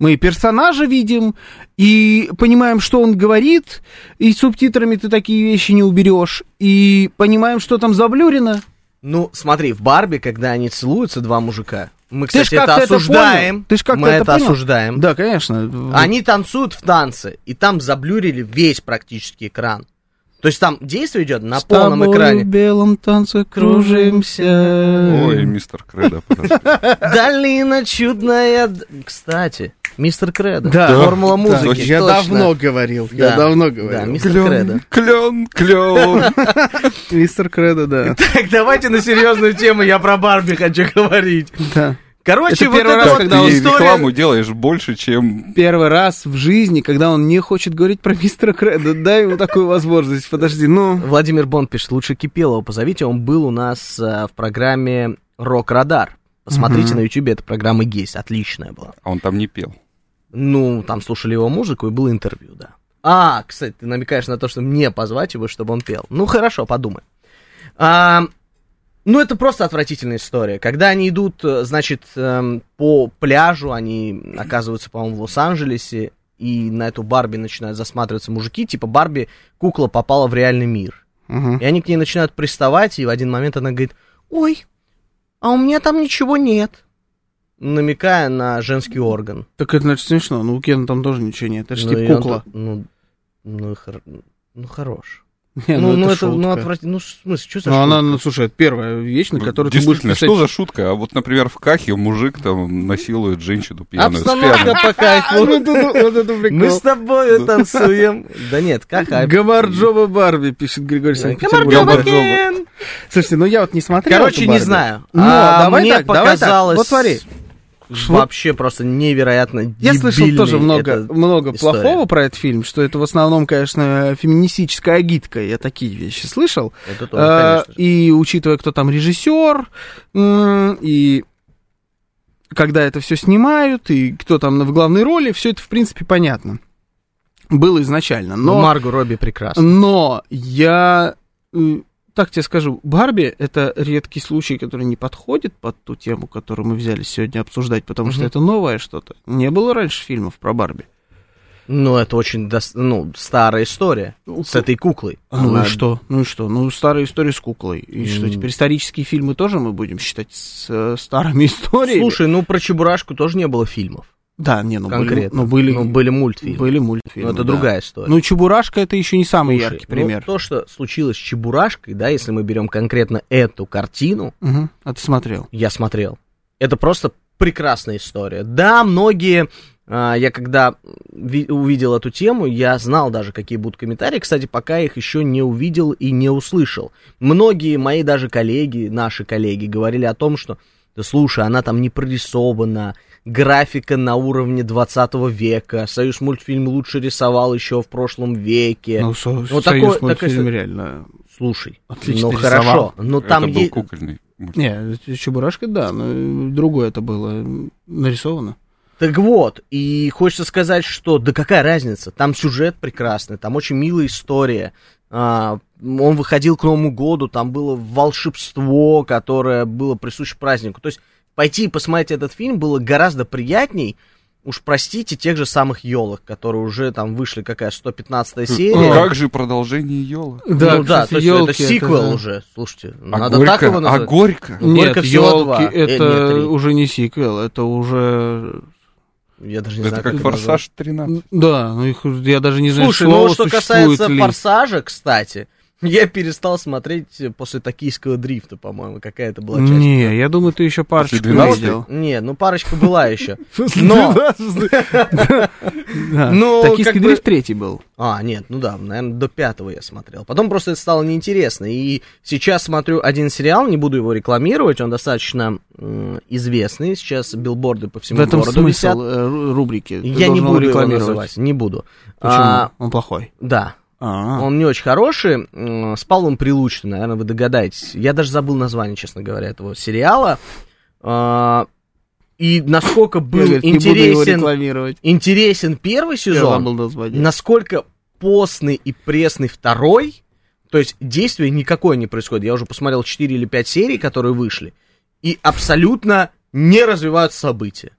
Мы персонажа видим, и понимаем, что он говорит, и субтитрами ты такие вещи не уберешь, и понимаем, что там заблюрено. Ну, смотри, в Барби, когда они целуются, два мужика, мы, Ты кстати, это как-то это осуждаем. понял. Ты ж мы это это понял. осуждаем. Да, конечно. Они танцуют в танце, и там заблюрили весь практически экран. То есть там действие идет на С полном тобой экране. в белом танце кружимся. Ой, мистер Кредо, подожди. *laughs* Долина чудная. Кстати, мистер Кредо. Да. Формула Да, музыки. я точно. давно говорил, Да. я давно Да, говорил. мистер Кредо. Клен, клен, клен. *laughs* Мистер Кредо, да. *laughs* Так, давайте на серьезную тему, я про Барби хочу говорить. да. Короче, Это вот первый эта раз, вот когда Ты он история... рекламу делаешь больше, чем... Первый раз в жизни, когда он не хочет говорить про мистера Кредо. Дай ему такую возможность. Подожди, ну... Владимир Бонд пишет, лучше Кипелова позовите, он был у нас э, в программе «Рок Радар». Посмотрите на ютубе, эта программа есть, отличная была. А он там не пел. Ну, там слушали его музыку и было интервью, да. А, кстати, ты намекаешь на то, что мне позвать его, чтобы он пел. Ну, хорошо, подумай. А, ну, это просто отвратительная история. Когда они идут, э, значит, эм, по пляжу, они оказываются, по-моему, в Лос-Анджелесе, и на эту Барби начинают засматриваться мужики, типа Барби, кукла попала в реальный мир. Мгм. И они к ней начинают приставать, и в один момент она говорит, ой, а у меня там ничего нет. Намекая на женский орган. Так это, значит, смешно. Ну, у Кена там тоже ничего нет. Это же Ну, типа он кукла. тут, Ну, ну, хор- ну, хорош. *laughs* Не, ну, ну, это, шутка. ну, отвратительно. Ну, в смысле, что за Ну, шутка? она, ну, слушай, это первая вещь, на которую ты будешь Действительно, писать. что за шутка? А вот, например, в Кахе мужик там насилует женщину пьяную. Обстановка по это, *laughs* вот это Мы с тобой танцуем. Да нет, *laughs* как а- Гамарджоба Барби, пишет Григорий Санкт-Петербург. Гамарджоба Кен. Слушайте, ну я вот не смотрел Короче, не знаю. Но А давай так, давай так. показалось Вот смотри. Вообще просто невероятно Я слышал тоже много, много история. плохого про этот фильм, что это в основном, конечно, феминистическая агитка. Я такие вещи слышал. Это тоже, А. И учитывая, кто там режиссер, и когда это все снимают, и кто там в главной роли, все это, в принципе, понятно. Было изначально. Но, Марго Робби прекрасно. но я так тебе скажу, Барби это редкий случай, который не подходит под ту тему, которую мы взяли сегодня обсуждать, потому что Мгм. это новое что-то. Не было раньше фильмов про Барби. Ну, это очень дос- ну, старая история с этой куклой. А Ну Она- и что? Ну и что? Ну, старая история с куклой. И что, М. теперь исторические фильмы тоже мы будем считать с э, старыми *laughs* историями? Слушай, ну про Чебурашку тоже не было фильмов. Да, не, ну конкретно. были, ну, были, Ну, были мультфильмы. были мультфильмы. Но это да. другая история. Ну, Чебурашка это еще не самый Слушай, яркий ну, пример. то, что случилось с Чебурашкой, да, если мы берем конкретно эту картину, Мгм. А ты смотрел? я смотрел. Это просто прекрасная история. Да, многие, а, я когда ви- увидел эту тему, я знал даже, какие будут комментарии. Кстати, пока их еще не увидел и не услышал. Многие мои даже коллеги, наши коллеги, говорили о том, что, да слушай, она там не прорисована, графика на уровне 20 века, Союз мультфильм лучше рисовал еще в прошлом веке. Ну, со, вот Союз такое- мультфильм такое- реально. Слушай, Отлично ну рисовал. хорошо, но там это был есть... кукольный мультфильм. Не, Чебурашка, да, но другое это было нарисовано. Так вот, и хочется сказать, что да какая разница, там сюжет прекрасный, там очень милая история. А, он выходил к Новому году, там было волшебство, которое было присуще празднику. То есть пойти и посмотреть этот фильм было гораздо приятней, уж простите, тех же самых елок, которые уже там вышли, какая 115 Ну, серия. Как же продолжение Йола? ну да, то есть «Ёлки» это сиквел да. уже, слушайте, А надо горько, так его а назвать. горько. Нет, Горько елки два. Э, это нет, три. уже не сиквел, это уже. Я даже не Это знаю, как это «Форсаж 13». Да, ну их я даже не знаю, Слушай, ну что касается ли. форсажа, кстати, я перестал смотреть после токийского дрифта, по-моему, какая это была часть. Не, я думаю, ты еще парочку После 12-й? видел. Не, ну парочка была еще. *laughs* Но, *laughs* Ну, Токийский дрифт третий был. а, нет, ну да, наверное, до пятого я смотрел. Потом просто это стало неинтересно. И сейчас смотрю один сериал, не буду его рекламировать, он достаточно известный. Сейчас билборды по всему В этом городу смысл э, ру- рубрики. Я не буду его рекламировать. называть, не буду. Почему? А, Он плохой. да, А, Он не очень хороший. м, С Павлом Прилучным, наверное, вы догадаетесь. Я даже забыл название, честно говоря, этого сериала. А, И насколько был его интересен, интересен первый сезон, насколько постный и пресный второй, то есть действия никакое не происходит. Я уже посмотрел 4 или 5 серий, которые вышли, и абсолютно не развивают события.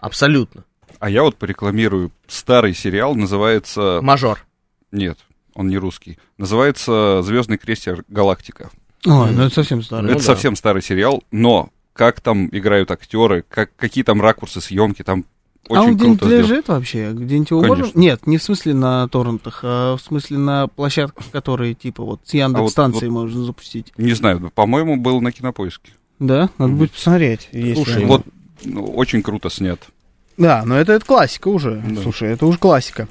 Абсолютно. А я вот порекламирую старый сериал, называется... Мажор. Нет, он не русский. Называется «Звездный крейсер Галактика». Ой, ну это совсем старый. Ну это да. совсем старый сериал, но как там играют актеры, как, какие там ракурсы съемки, там а он Очень где-нибудь лежит вообще? Где-нибудь его Конечно. можно? Нет, не в смысле на торрентах, а в смысле на площадках, которые типа вот с Яндекс А вот- станции можно запустить. Не знаю, по-моему, был на кинопоиске. Да, надо будет посмотреть. если Слушай, Вот ну, очень круто снят. Да, но это, это классика уже. Да. Слушай, это уже классика.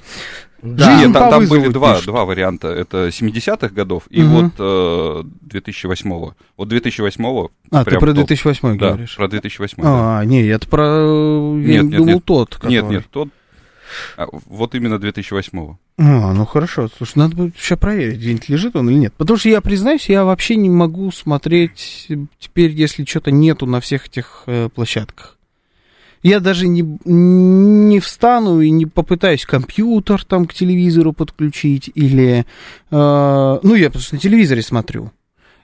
Да. Нет, там, там были два, пишут. два варианта. Это 70-х годов и Мгм. вот э, 2008-го. Вот 2008-го А, ты про топ. 2008 Да, говоришь. про 2008 да. А, не, это про... Я Нет, нет, думал нет. тот, который... Нет, нет, тот... а, вот именно 2008-го. А, ну хорошо. Слушай, надо будет сейчас проверить, где-нибудь лежит он или нет. Потому что я признаюсь, я вообще не могу смотреть теперь, если что-то нету на всех этих э, площадках. Я даже не, не встану и не попытаюсь компьютер там к телевизору подключить или... э, ну, я просто на телевизоре смотрю.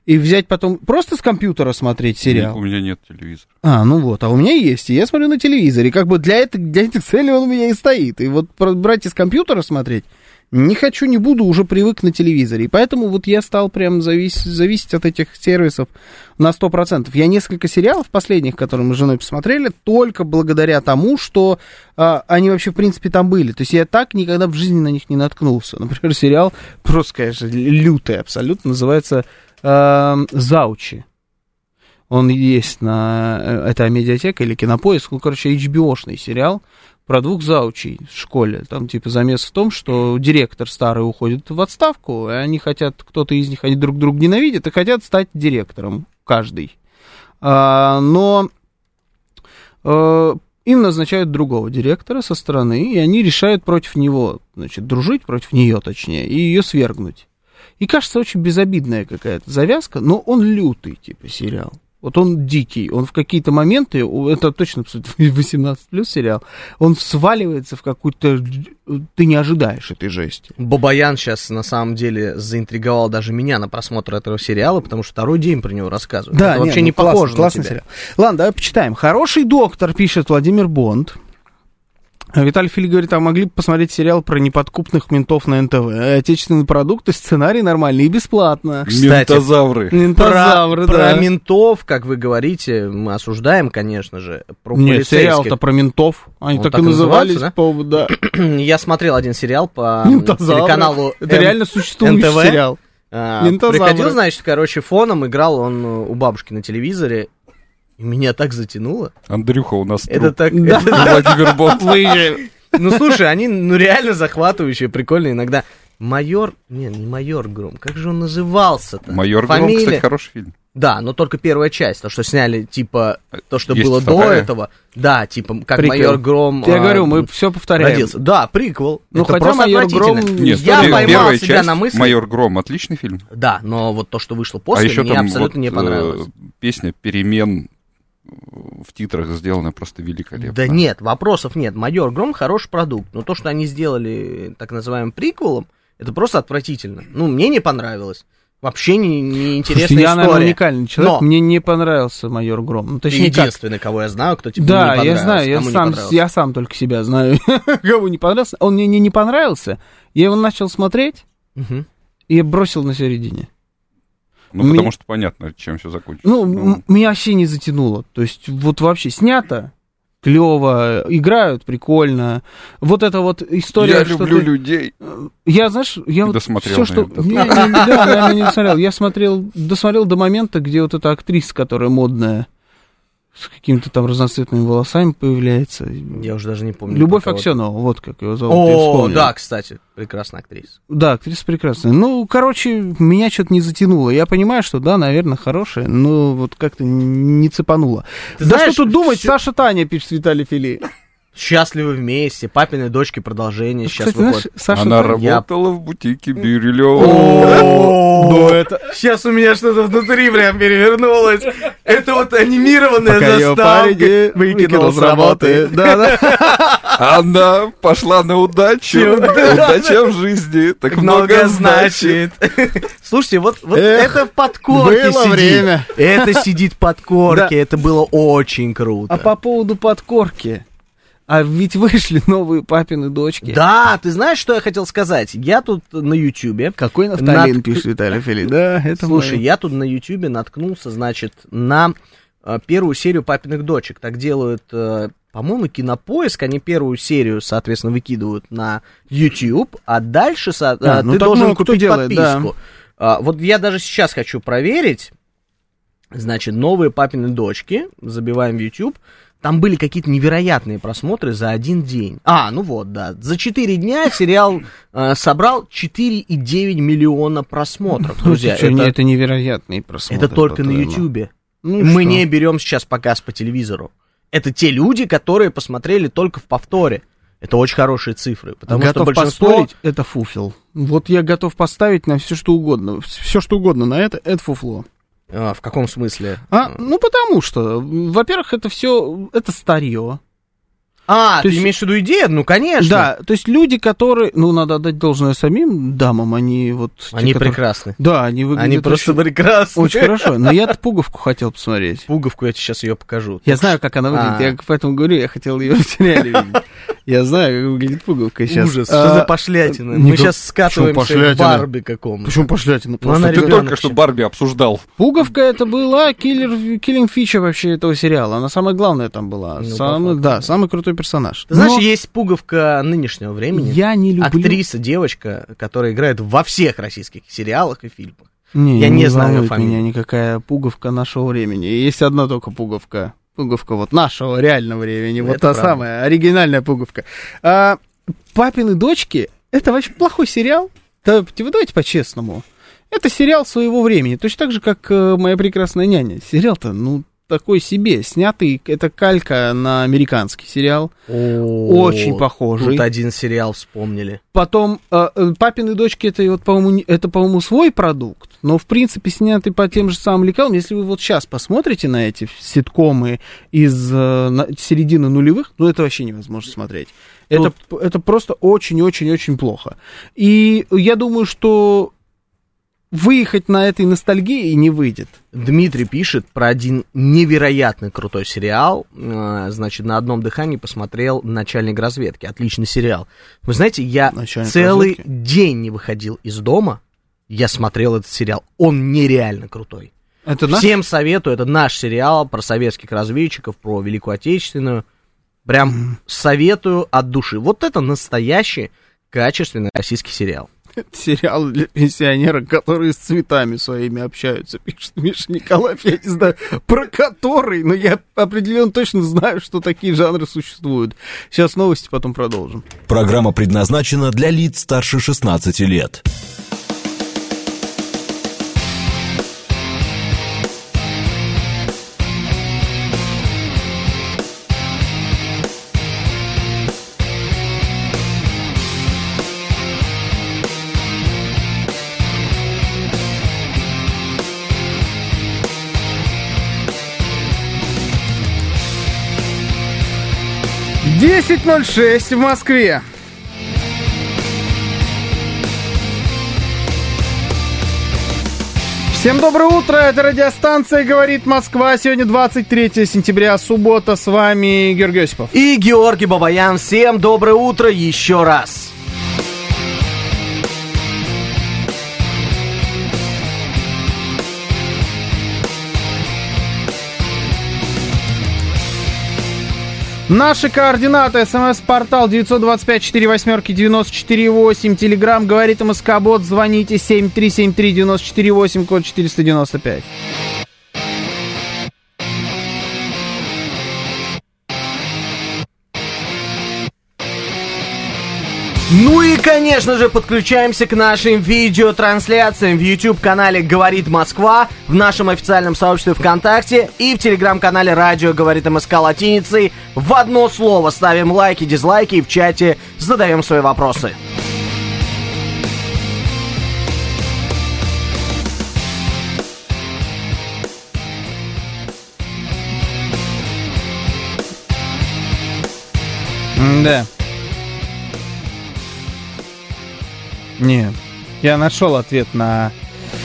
И взять потом просто с компьютера смотреть сериал. У меня нет телевизора. А, ну вот, а у меня есть, и я смотрю на телевизоре. Как бы для, это, для этих целей он у меня и стоит. И вот брать из компьютера смотреть не хочу, не буду, уже привык на телевизоре. И поэтому вот я стал прям завис- зависеть от этих сервисов на 100%. Я несколько сериалов последних, которые мы с женой посмотрели, только благодаря тому, что а, они вообще, в принципе, там были. То есть я так никогда в жизни на них не наткнулся. Например, сериал просто, конечно, лютый абсолютно, называется а, «Заучи». Он есть на... э, Это медиатека или кинопоиск. Ну, короче, HBO-шный сериал про двух заучей в школе. Там, типа, замес в том, что директор старый уходит в отставку, и они хотят, кто-то из них, они друг друга ненавидят и хотят стать директором, каждый. А, но э, им назначают другого директора со стороны, и они решают против него, значит, дружить, против нее, точнее, и ее свергнуть. И кажется, очень безобидная какая-то завязка, но он лютый, типа, сериал. Вот он дикий, он в какие-то моменты, это точно 18 *laughs* плюс сериал, он сваливается в какую-то, ты не ожидаешь этой жести. Бабаян сейчас на самом деле заинтриговал даже меня на просмотр этого сериала, потому что второй день про него рассказывают. Да, Это вообще ну, не классно, похоже классный на тебя. сериал. Ладно, давай почитаем. Хороший доктор, пишет Владимир Бонд. Виталий Фили говорит, а могли бы посмотреть сериал про неподкупных ментов на НТВ. Отечественные продукты, сценарий нормальный и бесплатно. Кстати, Ментозавры. Ментозавры, про, да. про ментов, как вы говорите, мы осуждаем, конечно же. Про Нет, сериал-то про ментов. Они Он так, так и назывались, да? по да? *clears throat* Я смотрел один сериал по Ментозавры. телеканалу Это М- реально существующий НТВ. сериал. А. Приходил, значит, короче, фоном играл он э, у бабушки на телевизоре. И меня так затянуло. Андрюха у нас Это труп. так... *laughs* Да. это- Владимир Бонт. Ну, слушай, они, ну, реально захватывающие, прикольные иногда. Майор... Не, не майор Гром. Как же он назывался-то? Майор Гром, Фамилия- кстати, хороший фильм. Да, но только первая часть. То, что сняли, типа, то, что Есть было до вторая? этого. Да, типа, как Приквел. майор Гром... Я а, говорю, мы все повторяем. родился. Да, приквел. Ну, Это хотя «Майор. Гром» Нет, Я пер- поймал первая себя часть, на мысли... Майор Гром, отличный фильм. Да, но вот то, что вышло а после, еще мне там абсолютно вот, не понравилось. э, песня «Перемен» в титрах сделана просто великолепно. Да нет, вопросов нет. Майор Гром хороший продукт, но то, что они сделали так называемым приквелом, это просто отвратительно. Ну, мне не понравилось. Вообще не, не интересная Слушайте, я, наверное, история. уникальный человек. Но- Мне не понравился майор Гром. Ну, Ты точнее, как. единственный, кого я знаю, кто тебе не Да, понравился. я знаю, я не сам, я сам только себя знаю, *laughs* кому не понравился. Он мне не, не понравился. Я его начал смотреть Мгм. и бросил на середине. Ну, Мне- потому что понятно, чем все закончится. Ну, м- меня вообще не затянуло. То есть, вот вообще снято, клево, играют прикольно. Вот эта вот история, я люблю ты- людей. Я, знаешь, я вот досмотрел, все, что... не, не, да, наверное, не досмотрел. Я смотрел, досмотрел до момента, где вот эта актриса, которая модная, с какими-то там разноцветными волосами появляется. Я уже даже не помню. Любовь. Аксенова, вот как его зовут. О, да, кстати, прекрасная актриса. Да, актриса прекрасная. Ну, короче, меня что-то не затянуло. Я понимаю, что да, наверное, хорошая, но вот как-то не цепануло. Ты да знаешь, что тут думать, всё- Саша Таня, пишет Виталий Фили. Счастливы вместе, папины дочки продолжение сейчас Кстати, знаешь, выходит. Саша Она работала в бутике Бирюлева. Ну это... Сейчас у меня что-то внутри прям перевернулось. Это вот анимированная Пока ее парень заставка. выкинул с работы. Да, да. Она пошла на удачу. Удача в жизни так много значит. Слушайте, вот, это в подкорке было сидит. время. Это сидит в подкорке. Это было очень круто. А по поводу подкорки. А ведь вышли новые папины дочки. Да, ты знаешь, что я хотел сказать? Я тут на Ютубе... Какой нафталин, Над- пишет Виталий *laughs* Фили. Да, это Слушай, мы. я тут на Ютубе наткнулся, значит, на э, первую серию папиных дочек. Так делают э, по-моему, кинопоиск, они первую серию, соответственно, выкидывают на YouTube, а дальше со- А, а, ну ты должен купить делает, да. подписку. А, вот я даже сейчас хочу проверить. Значит, новые папины дочки. Забиваем в YouTube. Там были какие-то невероятные просмотры за один день. А, ну вот, да. За 4 дня сериал э, собрал 4,9 миллиона просмотров, друзья. Ну, ты чё, это, это невероятный просмотр. это только на. YouTube. Ну Мы что? не берем сейчас показ по телевизору. Это те люди, которые посмотрели только в повторе. Это очень хорошие цифры, потому готов что большинство... поспорить, это фуфел. Вот я готов поставить на все что угодно. Все что угодно на это, это фуфло. А, в каком смысле? А, ну потому что, во-первых, это все, это старье. А, То ты есть- имеешь в виду идею? Ну, конечно. Да, то есть люди, которые, ну, надо отдать должное самим дамам, они вот... те, Они которые- прекрасны. Да, они выглядят Они просто очень, прекрасны. очень хорошо. Но я-то пуговку хотел посмотреть. Пуговку я тебе сейчас ее покажу. Я знаю, как она выглядит, А. я поэтому говорю, я хотел ее в сериале видеть. Я знаю, как выглядит пуговка сейчас. Ужас, что А, за пошлятина? Мы сейчас скатываемся к пошлятина? Барби какому Почему пошлятина? Ну, Просто Ты только что. Барби обсуждал. Пуговка это была киллер, киллинг фича вообще этого сериала. Она самая главная там была. Ну, да, самый крутой персонаж. Ты знаешь, Но есть пуговка нынешнего времени. я не люблю... Актриса, девочка, которая играет во всех российских сериалах и фильмах. Не, Я не знаю волнует фамилию. меня никакая пуговка нашего времени. Есть одна только пуговка. Пуговка вот нашего реального времени. Вот Это та правда. самая, оригинальная пуговка. А, Папины дочки это вообще плохой сериал. Да, вы давайте по-честному. Это сериал своего времени. Точно так же, как э, «Моя прекрасная няня». Сериал-то, ну, такой себе. Снятый, это калька на американский сериал. Очень похожий. Тут один сериал вспомнили. Потом э, э, папины дочки это вот, по-моему, это, по-моему, свой продукт, но в принципе снятый по тем же самым лекалам. Если вы вот сейчас посмотрите на эти ситкомы из э, на- середины нулевых, ну это вообще невозможно смотреть. Это, это просто очень-очень-очень плохо. И я думаю, что выехать на этой ностальгии не выйдет. Дмитрий пишет про один невероятно крутой сериал. Э, Значит, на одном дыхании посмотрел «Начальник разведки». Отличный сериал. Вы знаете, я «Начальник целый разведки»? день не выходил из дома. Я смотрел этот сериал. Он нереально крутой. Это наш? Всем советую. Это наш сериал про советских разведчиков, про Великую Отечественную. Прям советую от души. Вот это настоящий качественный российский сериал. *laughs* сериал для пенсионера, которые с цветами своими общаются, пишет Миша Николаев. Я не знаю, про который, но я определенно точно знаю, что такие жанры существуют. Сейчас новости, потом продолжим. Программа предназначена для лиц старше 16 лет. Десять ноль шесть в Москве. Всем доброе утро, это радиостанция «Говорит Москва». Сегодня 23 сентября, суббота, с вами Георгий Осипов. И Георгий Бабаян, всем доброе утро еще раз. Наши координаты. СМС-портал 925-48-94-8. Телеграмм говорит МСК-бот. Звоните 7373-94-8, код 495. Ну и, конечно же, подключаемся к нашим видеотрансляциям в YouTube-канале «Говорит Москва», в нашем официальном сообществе ВКонтакте и в Телеграм-канале «Радио говорит МСК латиницей». В одно слово ставим лайки, дизлайки и в чате задаем свои вопросы. Да. Не, я нашел ответ на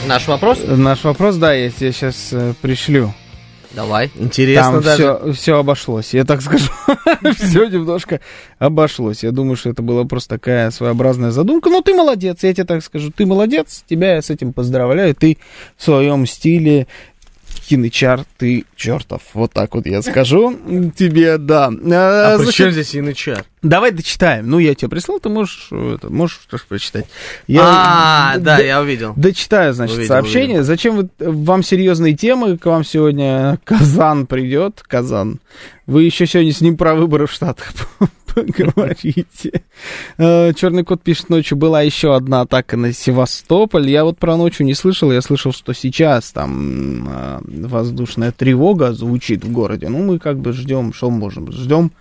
Наш вопрос? наш вопрос, да, я тебе сейчас пришлю. Давай, интересно Там даже. все, все обошлось, я так скажу. *laughs* все немножко обошлось. Я думаю, что это была просто такая своеобразная задумка. Но ты молодец, я тебе так скажу. Ты молодец, тебя я с этим поздравляю. Ты в своем стиле Хинычар, ты чертов. Вот так вот я скажу тебе, да. А, А, при значит, чем здесь янычар? Давай дочитаем. Ну, я тебе прислал, ты можешь, э, это, можешь тоже прочитать. А, да, я увидел. Дочитаю, значит, Увидел, сообщение. Зачем вы, вам серьезные темы? К вам сегодня Казан придет. Казан. Вы еще сегодня с ним про выборы в Штатах *laughs* *laughs* поговорите. Э, Черный кот пишет, ночью была еще одна атака на Севастополь. Я вот про ночью не слышал. Я слышал, что сейчас там э, воздушная тревога звучит в городе. Ну, мы как бы ждем, что можем? Ждем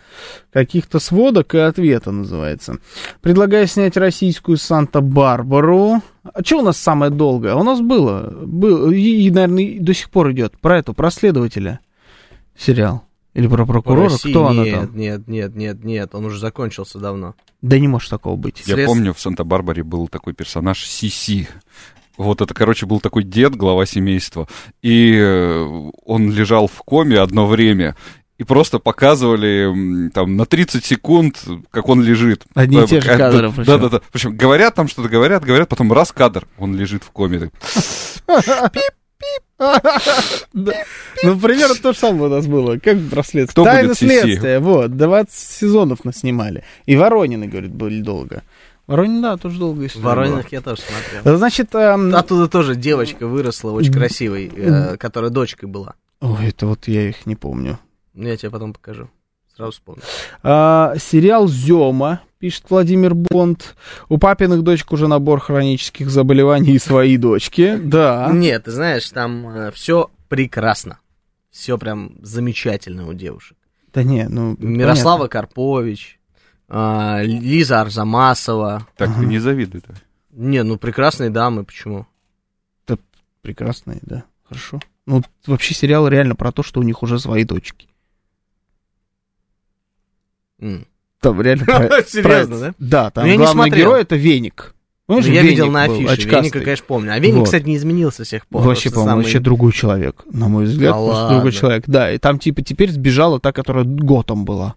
каких-то сводок и ответа, называется. Предлагаю снять российскую Санта-Барбару. А что у нас самое долгое? У нас было, было и, и, наверное, до сих пор идет про эту, про следователя сериал. Или про прокурора, В России кто она нет, там? Нет, нет, нет, нет, он уже закончился давно. Да не может такого быть. Я Средств- помню, в Санта-Барбаре был такой персонаж Сиси. Вот это, короче, был такой дед, глава семейства. И э, он лежал в коме одно время. И просто показывали там на 30 секунд, как он лежит. Одни и те же Э, да, кадры, Да, да, да. Причем говорят там что-то, говорят, говорят, потом раз кадр, он лежит в коме. *laughs* Да. Ну, примерно то же самое у нас было. Как браслет? Кто Сиси? следствия. Вот, 20 сезонов нас снимали. И Воронины, говорит, были долго. Воронин, да, тоже долго история Воронинах я тоже смотрел. была. Значит, эм, Оттуда тоже девочка выросла, очень красивой, э, которая дочкой была. ой, это вот я их не помню. Ну, я тебе потом покажу. Сразу вспомню. А, сериал Зема, пишет Владимир Бонд. У папиных дочек уже набор хронических заболеваний и свои дочки. Да. Нет, ты знаешь, там все прекрасно. Все прям замечательно у девушек. Да не, ну... Мирослава Карпович, а, Лиза Арзамасова. Так, не завидуй. да. Не, ну прекрасные дамы, почему? понятно. Прекрасные, да. Хорошо. Ну, вообще сериал реально про то, что у них уже свои дочки. М. Там реально *laughs* про- Серьезно, про- да? Да, там Ну, я главный герой это Веник. Ну, Помнишь, я видел на афише. очкастый? Веника, конечно, помню. А Веник, Вот. кстати, не изменился с тех пор. Вообще, по-моему, самый- вообще другой человек, на мой взгляд. Да просто ладно. другой человек. Да, и там типа теперь сбежала та, которая готом была.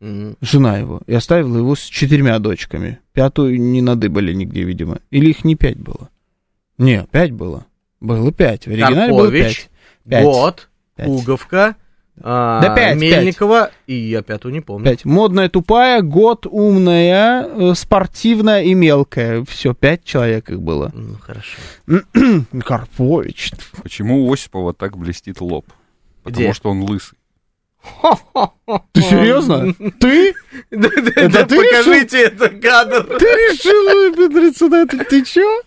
М. Жена его. И оставила его с четырьмя дочками. Пятую не надыбали нигде, видимо. Или их не пять было? Не, пять было. Было пять. В оригинале было Карпович, пять. Пять. Год, Пять. Пуговка, а, Да пять, Мельникова, и я пятую не помню. Пять. Модная, тупая, год, умная, э, спортивная и мелкая. Все, пять человек их было. Ну, хорошо. *clears throat* Карпович. Почему у Осипова так блестит лоб? Потому Где? что он лысый. Ты серьезно? Ты? *laughs* Да, да, Это да, ты покажите это кадр. Ты решил выпендриться на это? Ты чё?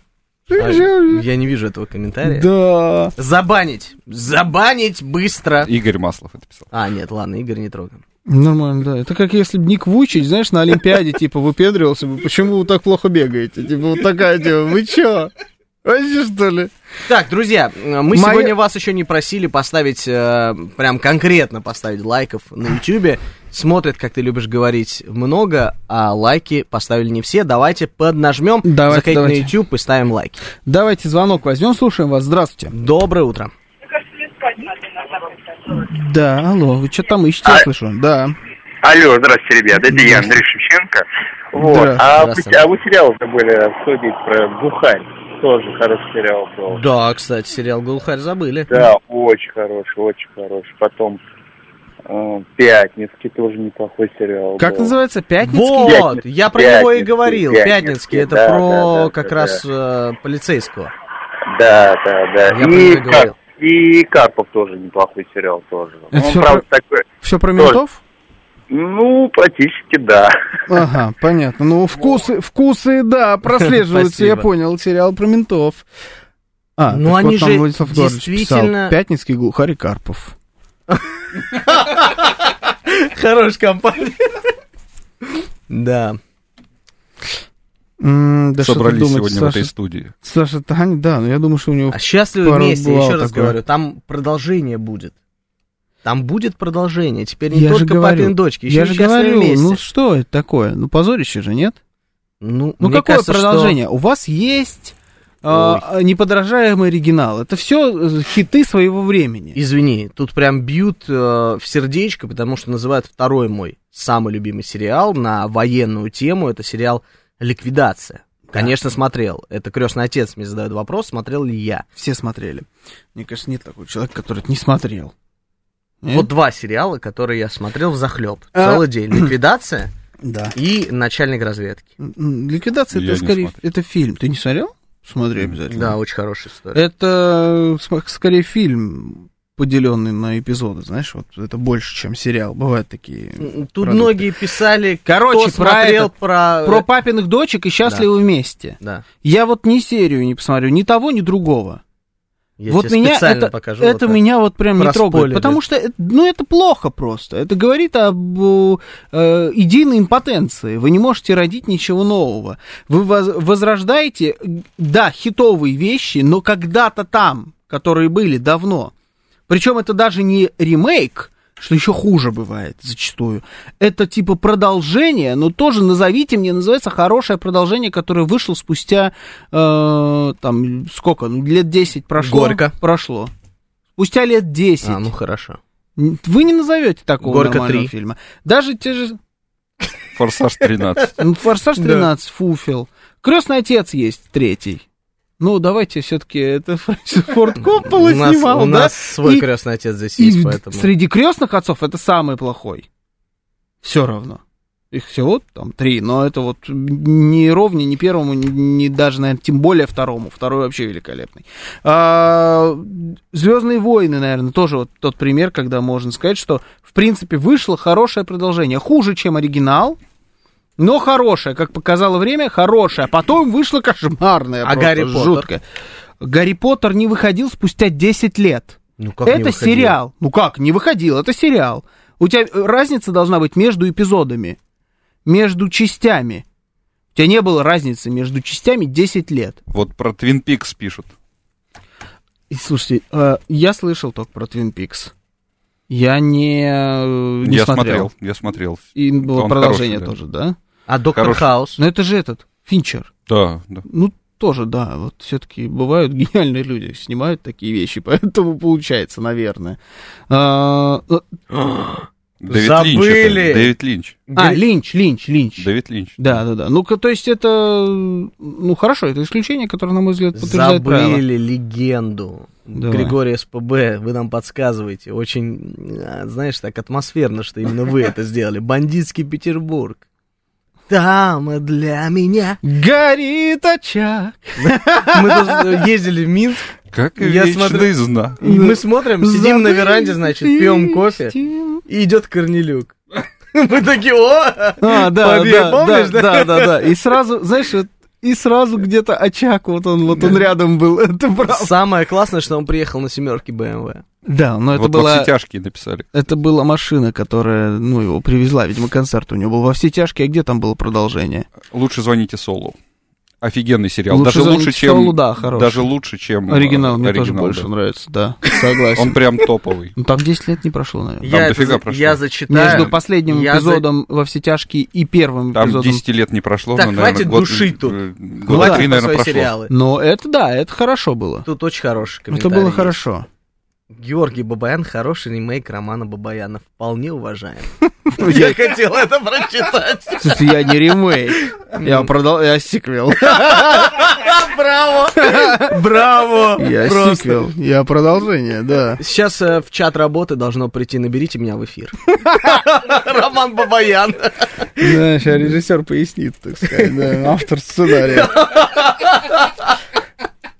А? Я не вижу этого комментария. Да. Забанить. Забанить быстро. Игорь Маслов это писал. А, нет, ладно, Игорь не трогаем. Нормально, да. Это как если бы Ник Вучич, знаешь, на Олимпиаде, типа, выпендривался бы, почему вы так плохо бегаете? Типа, вот такая тема, вы чё? Вообще, что ли? Так, друзья, мы Моя- сегодня вас еще не просили поставить, э, прям конкретно поставить лайков на YouTube. Смотрят, как ты любишь говорить, много, а лайки поставили не все. Давайте поднажмем, Давайте, заходите давайте. на YouTube и ставим лайки. Давайте звонок возьмем, слушаем вас. Здравствуйте. Доброе утро. Да, алло, вы что там ищете, я слышу? Да. Алло, здравствуйте, ребят, это я, Андрей Шевченко. Вот. Здравствуйте. А, Здравствуйте. вы, а вы сериал забыли обсудить про Бухарь. Тоже хороший сериал был. Да, кстати, сериал «Глухарь» забыли. Да, очень хороший, очень хороший. Потом э, «Пятницкий» тоже неплохой сериал Как был. называется? Пятницкий? Вот, Пятницкий, я про него и говорил. Пятницкий, Пятницкий, это да, про да, да, как да, раз э, полицейского. Да, да, да. Я про и. Кар- и Карпов тоже неплохой сериал тоже. Это Он, всё правда, такой, Все про ментов? Ну, практически да. Ага, понятно. Ну, вкусы, вкусы, да, прослеживаются, я понял. Сериал про ментов. А, Ну, они вот там же Владислав действительно- писал. Пятницкий глухарь Карпов. Хорошая компания. Да. Да Собрались думать, сегодня в Саша, этой студии. Саша Таня, да, но я думаю, что у него... А счастливы вместе, еще раз такое. говорю, там продолжение будет. Там будет продолжение. Теперь не я только говорю, папин дочки, еще я и же говорю, вместе. ну что это такое? Ну позорище же, нет? Ну, Ну какое кажется, что- продолжение? У вас есть а, неподражаемый оригинал. Это все хиты своего времени. Извини, тут прям бьют э, в сердечко, потому что называют второй мой самый любимый сериал на военную тему. Это сериал «Ликвидация». Конечно, смотрел. Это крестный отец мне задает вопрос, смотрел ли я. Все смотрели. Мне кажется, нет такого человека, который это не смотрел. Нет? Вот два сериала, которые я смотрел в захлеб. А. *clears throat* Целый день. Ликвидация Да. и начальник разведки. Ликвидация Я это скорее смотрел. это фильм. Ты не смотрел? Смотри обязательно. Да, очень хорошая история. Это см- скорее фильм, поделенный на эпизоды, знаешь, вот это больше, чем сериал. Бывают такие. Тут продукты. многие писали, Короче, кто про смотрел это- про... Про папиных дочек и счастливы вместе. Да, Я вот ни серию не посмотрю, ни того, ни другого. Я вот меня специально это, покажу. это вот меня вот прям не трогает, потому что ну это плохо просто. Это говорит об э, идейной импотенции. Вы не можете родить ничего нового. Вы воз- возрождаете, да, хитовые вещи, но когда-то там, которые были давно. Причем это даже не ремейк, что еще хуже бывает зачастую. Это типа продолжение, но тоже назовите мне, называется хорошее продолжение, которое вышло спустя, э, там, сколько, ну, лет 10 прошло. Горько. Прошло. Спустя лет 10. А, ну хорошо. Вы не назовете такого «Горько нормального 3». фильма. Даже те же... Форсаж 13. *laughs* ну, «Форсаж 13», «Фуфел». «Крестный отец» есть третий. Ну, давайте все-таки это Фрэнсис Форд Коппола у нас, снимал, у да? нас свой И- крестный отец здесь И есть, поэтому... среди крестных отцов это самый плохой. Все равно. Их всего там три, но это вот не ровнее ни первому, ни, ни даже, наверное, тем более второму. Второй вообще великолепный. Звездные войны, наверное, тоже вот тот пример, когда можно сказать, что в принципе вышло хорошее продолжение. Хуже, чем оригинал, но хорошее, как показало время, хорошее. А потом вышло кошмарное, А просто Гарри Поттер? жуткое. Гарри Поттер не выходил спустя 10 лет. Ну, как это сериал. Ну как, не выходил, это сериал. У тебя э, разница должна быть между эпизодами, между частями. У тебя не было разницы между частями 10 лет. Вот про Твин Пикс пишут. И слушайте, э, я слышал только про Твин Пикс. Я не, э, не я смотрел. смотрел, я смотрел. И было Он продолжение хороший, да. тоже, да? А Доктор Хороший. Хаус? Но это же этот, Финчер. Да, да. Ну, тоже, да, вот все-таки бывают *laughs* гениальные люди, снимают такие вещи, *laughs* поэтому получается, наверное. А, э, Дэвид Забыли. Линч. это, Дэвид Линч. а, Линч, Линч, Линч. Дэвид Линч. Да, да, да. Ну-ка, то есть это, ну, хорошо, это исключение, которое, на мой взгляд, подтверждает правило. Забыли легенду. Давай. Григорий СПБ, вы нам подсказываете. Очень, а, знаешь, так атмосферно, что именно вы это сделали. Бандитский Петербург. Там для меня. Горит очаг. Мы тут ездили в Минск, Как Я вечный смотрю- знак. и мы смотрим, сидим на веранде, значит, пьем кофе, и идет Корнелюк. *laughs* Мы такие, о! А, да, Побег, да, помнишь, да, да, да, да. И сразу, знаешь, вот, и сразу где-то очаг, вот он, вот он рядом был, *laughs* это правда. Самое классное, что он приехал на семерке BMW. Да, но это вот во была, все тяжкие написали. это была машина, которая, ну, его привезла, видимо, концерт у него был во все тяжкие, а где там было продолжение? Лучше звоните Солу. Офигенный сериал. Лучше даже лучше, чем. Солу, да, хороший. даже лучше, чем. э, Оригинал мне тоже оригинал, больше да. нравится, да, *laughs* согласен. Он прям топовый. Ну, там 10 лет не прошло, наверное. Там Я, дофига это, прошло. я зачитаю. Между последним Я за- эпизодом во все тяжкие и первым Там эпизодом. 10 лет не прошло. Так, но, наверное, хватит год, душить тут. э, Ну Год да, три, наверное, прошло. сериалы. Но это да, это хорошо было. Тут очень хороший Это комментарий. было есть. хорошо. Георгий Бабаян хороший ремейк романа Бабаяна. Вполне уважаем. *laughs* Я хотел это прочитать. Слушай, я не ремейк. Я продал, я сиквел. *laughs* Браво! Браво! Я Просто. сиквел. Я продолжение, да. Сейчас э, в чат работы должно прийти, наберите меня в эфир. *laughs* Роман Бабаян. Да, сейчас режиссер пояснит, так сказать, да, автор сценария.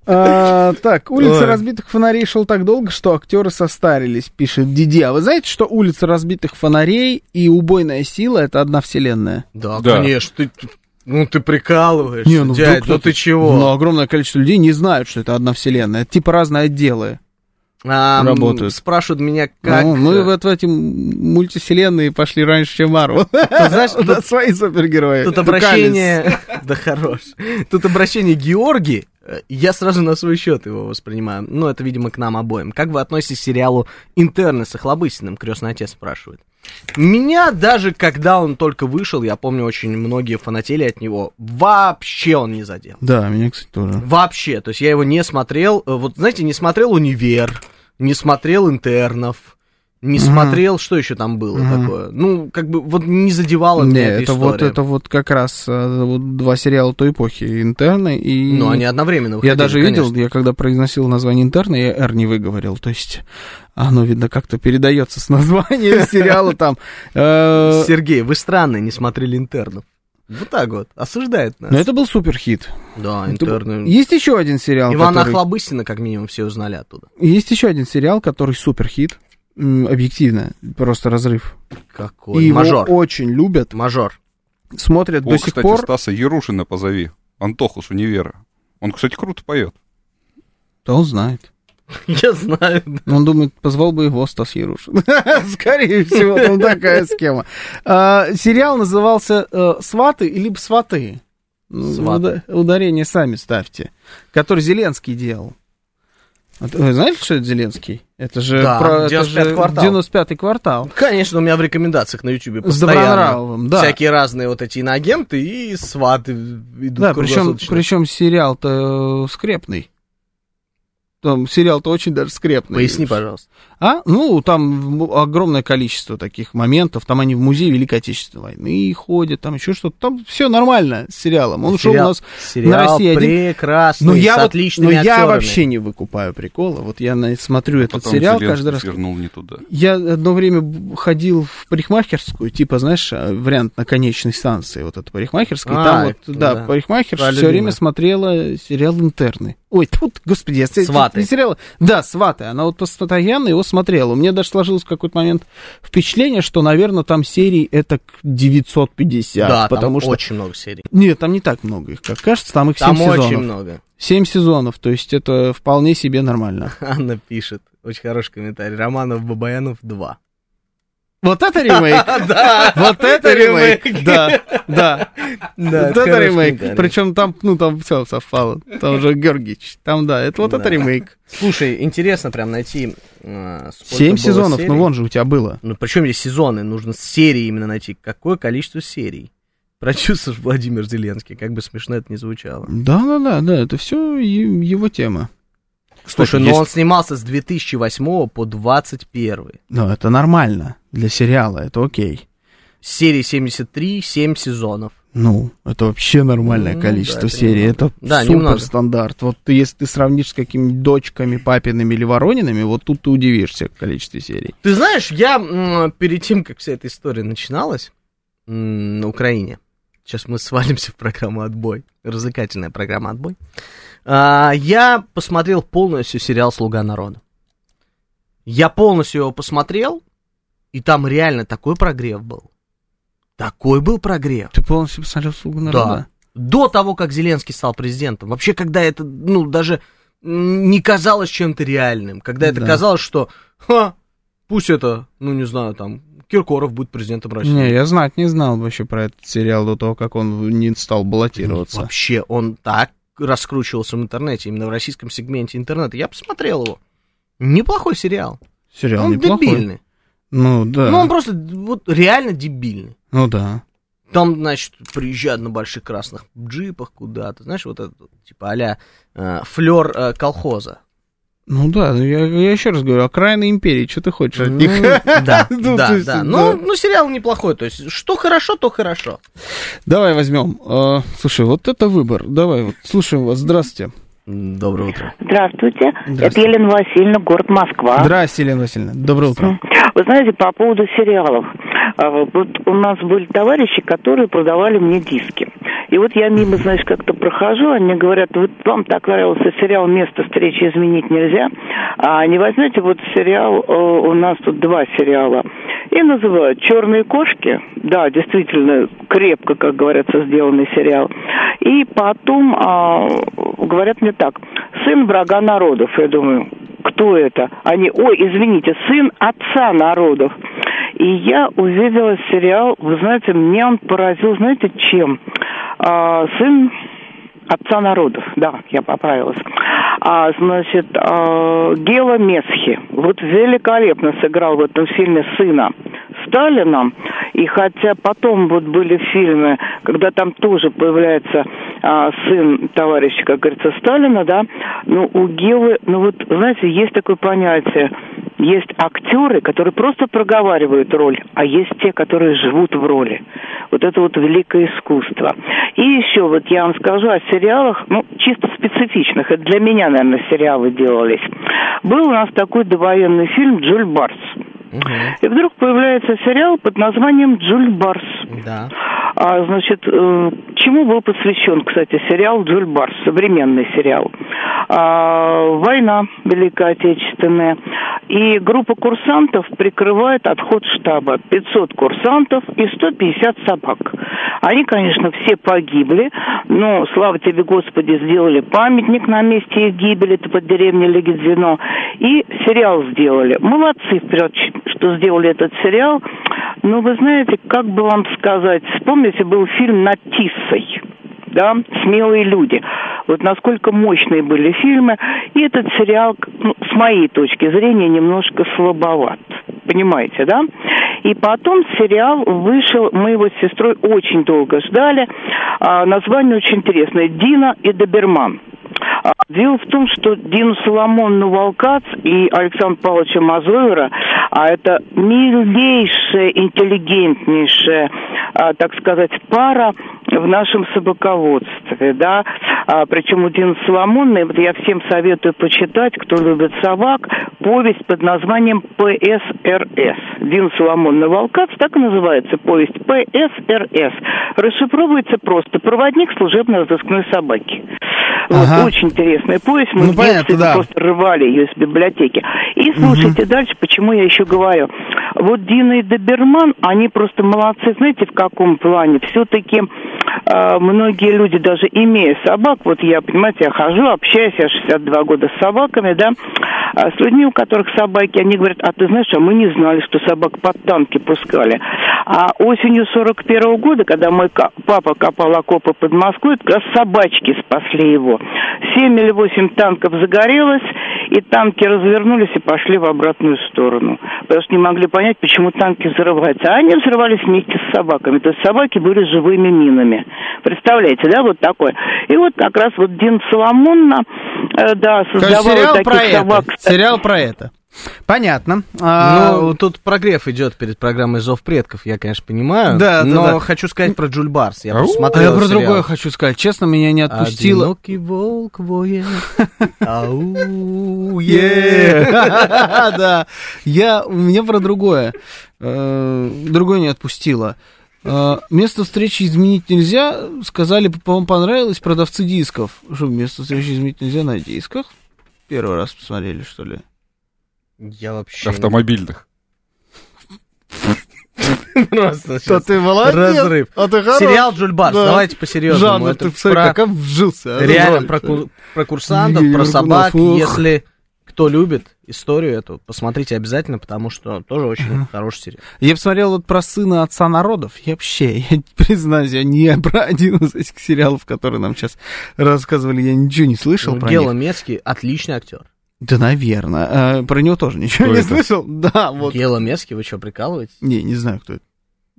А, так, улица Ой. разбитых фонарей шел так долго, что актеры состарились, пишет Диди. А вы знаете, что улица разбитых фонарей и убойная сила это одна вселенная? Да, Да. конечно. Ты, ну ты прикалываешься, Не, ну дядь, ну ты чего? Но огромное количество людей не знают, что это одна вселенная. Это типа разные отделы. А, работают. Спрашивают меня, как... Ну, мы э, вот в эти мультивселенные пошли раньше, чем Марвел. *laughs* знаешь, *laughs* У нас свои супергерои. Тут обращение... *laughs* Да хорош. Тут обращение Георгий. Э, Я сразу на свой счет его воспринимаю. Ну, это, видимо, к нам обоим. Как вы относитесь к сериалу «Интерны» с Охлобыстиным? Крестный отец спрашивает. Меня даже, когда он только вышел, я помню, очень многие фанатели от него, вообще он не задел. Да, меня, кстати, тоже. Вообще, то есть я его не смотрел, э, вот знаете, не смотрел «Универ», не смотрел «Интернов», Не Мгм. смотрел, что еще там было Мгм. такое? Ну, как бы вот не задевала Не, меня эта это вот, история. это вот как раз э, вот два сериала той эпохи, «Интерны» и... Ну, они одновременно Я выходили, даже конечно. видел, я когда произносил название «Интерны», я «Р» не выговорил, то есть оно, видно, как-то передается с *laughs* названием сериала там. Э, Сергей, вы странные, не смотрели интернов. Вот так вот, осуждает нас. Но это был суперхит. Да, Это был- интерны. Есть еще один сериал, Ивана который... Охлобыстина, как минимум, все узнали оттуда. Есть еще один сериал, который суперхит. М, Объективно, просто разрыв. Какой? И его Мажор. очень любят, Мажор. смотрят О, до сих кстати, пор. Стаса Ярушина позови. Антоху с универа. Он, кстати, круто поет. Да он знает. *laughs* Я знаю. Он думает, позвал бы его Стас Ярушин. *laughs* Скорее всего, там такая схема. А, Сериал назывался э, «Сваты» или «Сваты». Ну, Ударение сами ставьте. Который Зеленский делал. Вы знаете, что это Зеленский? Это же, Да, про, это 95-й же квартал. 95-й квартал. Конечно, у меня в рекомендациях на Ютубе С постоянно Добронравовым, да. всякие разные вот эти иноагенты и сваты идут Да, причем, причем сериал-то э, скрепный. Там сериал-то очень даже скрепный. Поясни, пожалуйста. А? Ну, там огромное количество таких моментов. Там они в музее Великой Отечественной войны ходят, там еще что-то. Там все нормально с сериалом. Он шел у Сериал- нас сериал на России один. прекрасный, Но я, с вот, отличными но я актерами. вообще не выкупаю прикола. Вот я на- смотрю этот Потом сериал Зеленский каждый раз. свернул не туда. Я одно время ходил в парикмахерскую, типа, знаешь, а, вариант на конечной станции, вот эта парикмахерская, А, там вот, да, да. парикмахерша все время смотрела сериал «Интерны». Ой, тут, господи, я с- «Сваты». не сериала. Да, «Сваты», она вот постоянно его смотрела. У меня даже сложилось в какой-то момент впечатление, что, наверное, там серий это к 950, Да, потому там что... очень много серий. Нет, там не так много их, как кажется, там их 7 Там сезонов. очень много. 7 сезонов, то есть это вполне себе нормально. *laughs* Анна пишет, очень хороший комментарий. Романов Бабаянов 2. Вот это ремейк! *laughs* Да, Вот это ремейк! Да, да. Вот это ремейк. Причем там, ну, там все совпало. Там уже Георгиевич. Там, да, это вот это ремейк. Слушай, интересно прям найти... э, Семь сезонов, ну вон же у тебя было. Ну, причем здесь сезоны, нужно серии именно найти. Какое количество серий? Прочувствуешь *laughs* Владимир Зеленский, как бы смешно это ни звучало. Да, да, да, да, это все его тема. Слушай, но есть- он снимался с 2008 по 2021. Ну, это нормально для сериала, это окей. Серии 73, 7 сезонов. Ну, это вообще нормальное Ну, количество да, это серий. немного. Это Да, супер немного. стандарт. Вот ты, если ты сравнишь с какими-нибудь дочками, папиными или Ворониными, вот тут ты удивишься в количестве серий. Ты знаешь, я перед тем, как вся эта история начиналась на Украине, сейчас мы свалимся в программу «Отбой», развлекательная программа «Отбой», а, я посмотрел полностью сериал «Слуга народа». Я полностью его посмотрел, и там реально такой прогрев был. Такой был прогрев. Ты полностью посмотрел «Слугу народа»? До того, как Зеленский стал президентом. Вообще, когда это, ну, даже не казалось чем-то реальным. Когда это Да. казалось, что, ха, пусть это, ну, не знаю, там, Киркоров будет президентом России. Не, я знать не знал вообще про этот сериал до того, как он не стал баллотироваться. Вообще, он так раскручивался в интернете, именно в российском сегменте интернета. Я посмотрел его. Неплохой сериал. Сериал он неплохой. дебильный. Ну да. Ну, он просто вот реально дебильный. Ну да. Там, значит, приезжают на больших красных джипах куда-то. Знаешь, вот это, типа, а-ля э, флер э, колхоза. Ну да, я, я еще раз говорю, окраины империи, что ты хочешь от Ну, них? *laughs* Да, Ну, да, есть, да. да. Ну, ну, сериал неплохой. То есть, что хорошо, то хорошо. Давай возьмем. э, слушай, вот это выбор. Давай, вот, слушаем вас. Здравствуйте. Доброе утро. Здравствуйте. Здравствуйте. Это Елена Васильевна, город Москва. Здравствуйте, Елена Васильевна. Доброе утро. Вы знаете, по поводу сериалов. А, Вот у нас были товарищи, которые продавали мне диски. И вот я мимо, знаешь, как-то прохожу, они говорят, вот вам так нравился сериал «Место встречи изменить нельзя», а не возьмете вот сериал, э, у нас тут два сериала, и называют «Черные кошки», да, действительно, крепко, как говорится, сделанный сериал, и потом а, говорят мне так, «Сын врага народов», я думаю, кто это? Они, ой, извините, сын отца народов. И я увидела сериал, вы знаете, меня он поразил, знаете, чем? А, сын отца народов, да, я поправилась. А, значит, а, Гела Месхи, вот великолепно сыграл в этом фильме сына Сталина, и хотя потом вот были фильмы, когда там тоже появляется а, сын товарища, как говорится, Сталина, да, но у Гелы, ну вот, знаете, есть такое понятие, есть актеры, которые просто проговаривают роль, а есть те, которые живут в роли. Вот это вот великое искусство. И еще вот я вам скажу о сериалах, ну, чисто специфичных. Это для меня, наверное, сериалы делались. Был у нас такой довоенный фильм «Джуль Барс». И вдруг появляется сериал под названием «Джуль Барс». Да. А, значит, э, чему был посвящен, кстати, сериал «Джуль Барс», современный сериал? А, война Великая Отечественная. И группа курсантов прикрывает отход штаба. 500 курсантов и 150 собак. Они, конечно, все погибли, но, слава тебе, Господи, сделали памятник на месте их гибели, это под деревней Легидзино, и сериал сделали. Молодцы, вперед, что сделали этот сериал. Но вы знаете, как бы вам сказать, вспомните, был фильм «Над Тиссой» да, «Смелые люди». Вот насколько мощные были фильмы. И этот сериал, ну, с моей точки зрения, немножко слабоват. Понимаете, да? И потом сериал вышел, мы его с сестрой очень долго ждали. А, название очень интересное «Дина и Доберман». Дело в том, что Дину Соломонну Волкац и Александра Павловича Мазойера, а это милейшая, интеллигентнейшая, а, так сказать, пара в нашем собаководстве, да, а, причем у Дины Соломонны, вот я всем советую почитать, кто любит собак, повесть под названием ПСРС. Дина Соломонна Волкац, так и называется повесть ПСРС. Расшифровывается просто «Проводник служебно-розыскной собаки». Вот, Ага. очень интересная повесть. Мы Ну, понятно, да. просто рвали ее из библиотеки. И слушайте дальше, почему я еще говорю. Вот Дина и Доберман, они просто молодцы. Знаете, в каком плане? Все-таки многие люди, даже имея собак, вот я, понимаете, я хожу, общаюсь, я 62 года с собаками, да, а с людьми, у которых собаки, они говорят, а ты знаешь, а мы не знали, что собак под танки пускали. А осенью 41 года, когда мой папа копал окопы под Москвой, как раз собачки спасли его. Семь или восемь танков загорелось, и танки развернулись и пошли в обратную сторону. Потому что не могли понять, почему танки взрываются. А они взрывались вместе с собаками. То есть собаки были живыми минами. Представляете, да, вот такое. И вот как раз вот Дин Соломонна, э, да, создавал таких про собак. это. Сериал про это. Понятно. А, Ну, тут прогрев идет перед программой «Зов предков», я, конечно, понимаю. Да, да, но да. хочу сказать про Джуль Барс. Я просто а я про сериал. другое хочу сказать. Честно, меня не отпустило. Одинокий волк воет. *laughs* Ау, Е. *laughs* Да. Я, меня про другое. Э, Другое не отпустило. Э, Место встречи изменить нельзя. Сказали, по-моему, понравилось продавцы дисков. Что, место встречи изменить нельзя на дисках? Первый раз посмотрели, что ли? Я вообще... Автомобильных. *laughs* Просто Что ты молодец. Разрыв. А ты хорош. Сериал Джуль Барс, Да. давайте по-серьезному. Жанр, Это ты посмотри, про- как вжился. а? Реально про, ку- про курсантов, про Моргунов, собак. ох. Если кто любит историю эту, посмотрите обязательно, потому что тоже очень хороший сериал. Я посмотрел вот про сына отца народов. Я вообще, *laughs* я признаюсь, я не про один из этих сериалов, которые нам сейчас рассказывали, я ничего не слышал Ну, про Гела них. Мецкий отличный актер. Да, наверное. А, про него тоже ничего Кто не это? слышал. Да, вот. Гела Мецкий, вы что, прикалываетесь? Не, не знаю, кто это.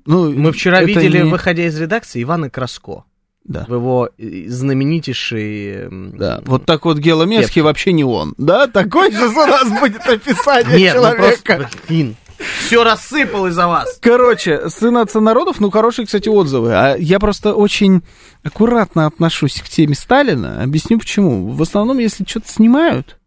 Ну, Мы вчера это видели, не- выходя из редакции, Ивана Краско. Да. В его э, знаменитейший... Да, вот так вот Геломецкий вообще не он. Да, такой же у нас будет описание Нет, ну человека. просто, все рассыпал из-за вас. Короче, сын отца народов, ну, хорошие, кстати, отзывы. А я просто очень аккуратно отношусь к теме Сталина. Объясню почему. В основном, если что-то снимают,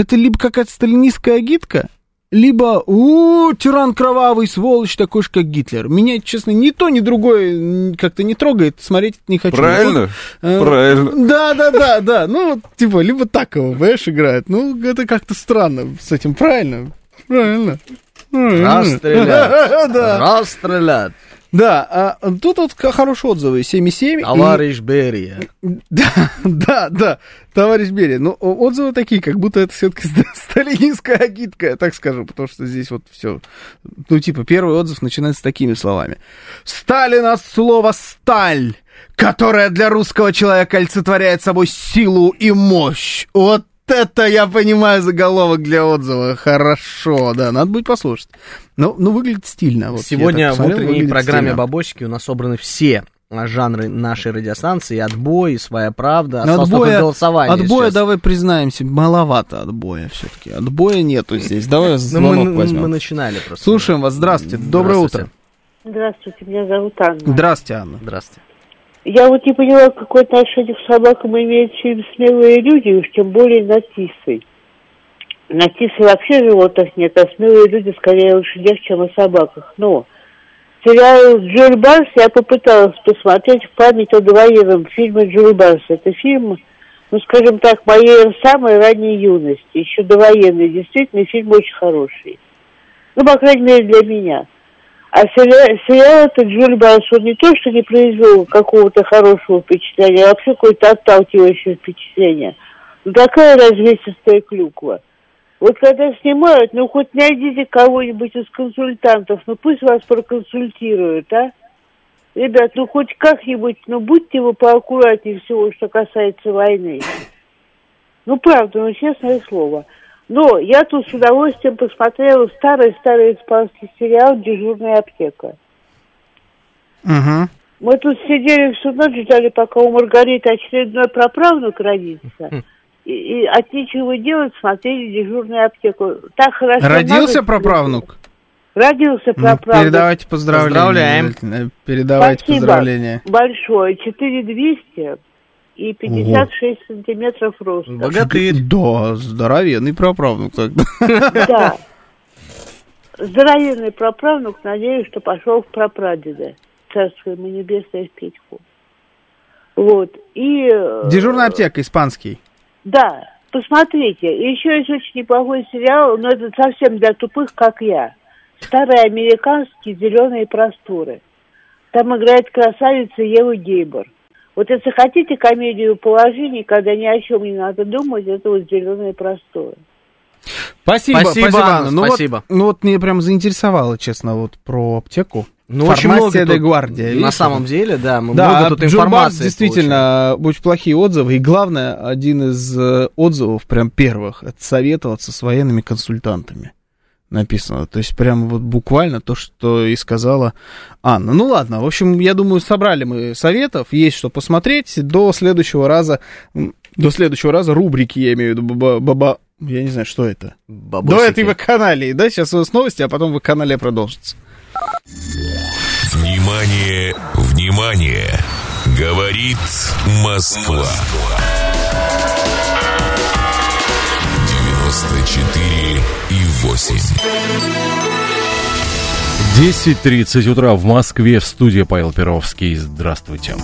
это либо какая-то сталинистская агитка, либо у тиран кровавый, сволочь, такой же, как Гитлер. Меня, честно, ни то, ни другое как-то не трогает, смотреть не хочу. Правильно? Вот, э, Правильно. *laughs* Да, да, да, да. Ну, вот, типа, либо так его, понимаешь, играют. Ну, это как-то странно с этим, правильно? Правильно. Правильно. *laughs* Расстрелять. Да. А тут вот хорошие отзывы, 7,7. и- Товарищ Берия. *laughs* Да, да, да, товарищ Берия. Ну, отзывы такие, как будто это все-таки сталинистская *laughs* агитка, я так скажу, потому что здесь вот все. Ну, типа, первый отзыв начинается с такими словами. Сталин от слова «сталь», которая для русского человека олицетворяет собой силу и мощь. Вот это я понимаю заголовок для отзыва. Хорошо, да, надо будет послушать. Ну, ну выглядит стильно. Вот Сегодня так в посмотрел, утренней программе стильно. «Бабосики» у нас собраны все а, жанры нашей радиостанции, отбой, своя правда, Но осталось только отбоя, голосование отбоя сейчас. давай признаемся, маловато отбоя все-таки. Отбоя нету здесь. Давай Ну, звонок мы, возьмем. мы начинали просто. Слушаем вас. Здравствуйте. Доброе Здравствуйте. утро. Здравствуйте, меня зовут Анна. Здравствуйте, Анна. Здравствуйте. Я вот не поняла, какое отношение к собакам имеет фильм «Смелые люди», уж тем более на Тисой. На Тисой вообще животных нет, а смелые люди скорее о лошадях, чем о собаках. Но сериал Джуль Барс я попыталась посмотреть в память о двоевом фильме Джуль Барс. Это фильм, ну, скажем так, моей самой ранней юности, еще довоенный. Действительно, фильм очень хороший. Ну, по крайней мере, для меня. А сериал, этот Барс, он не то, что не произвел какого-то хорошего впечатления, а вообще какое-то отталкивающее впечатление. Ну, такая развесистая клюква. Вот когда снимают, ну, хоть найдите кого-нибудь из консультантов, ну, пусть вас проконсультируют, а? Ребят, ну, хоть как-нибудь, ну, будьте вы поаккуратнее всего, что касается войны. Ну, правда, ну, честное слово. Но я тут с удовольствием посмотрела старый-старый испанский сериал «Дежурная аптека». Угу. Мы тут сидели всю ночь, ждали, пока у Маргариты очередной проправнук родится. И, и от нечего делать смотрели «Дежурную аптеку». Так хорошо Родился проправнук? Родился Ну, проправнук. Передавайте поздравления. Поздравляем. Передавайте Спасибо поздравления. большое. 4200 и 56 сантиметров роста. Богатырь. Да, здоровенный проправнук тогда. Да. Здоровенный проправнук, надеюсь, что пошел в прапрадеда. Царство ему небесное в Петьку. Вот. И... э, Дежурная аптека, испанский. Да, посмотрите. И еще есть очень неплохой сериал, но это совсем для тупых, как я. Старые американские зеленые просторы. Там играет красавица Ева Гейбор. Вот если хотите комедию положений, когда ни о чем не надо думать, это вот зеленые просторы. Спасибо, Спасибо, спасибо, Анна. Ну спасибо. Вот, ну вот мне прям заинтересовало, честно, вот про аптеку. Ну, очень Фармасия много де тут, Гвардия, На видишь, самом деле, да, мы Да, много тут информации действительно очень плохие отзывы. И главное, один из э, отзывов, прям первых, это советоваться с военными консультантами. Написано. То есть прям вот буквально то, что и сказала Анна. Ну ладно, в общем, я думаю, собрали мы советов, есть что посмотреть. До следующего раза, до следующего раза рубрики, я имею в виду, баба, баба- я не знаю, что это. получили. До Бабосики. этой вакханалии, да? Сейчас у нас новости, а потом вакханалия продолжится. Внимание, внимание! Говорит Москва. 94 и 8. 10.30 утра в Москве в студии Павел Перовский. Здравствуйте.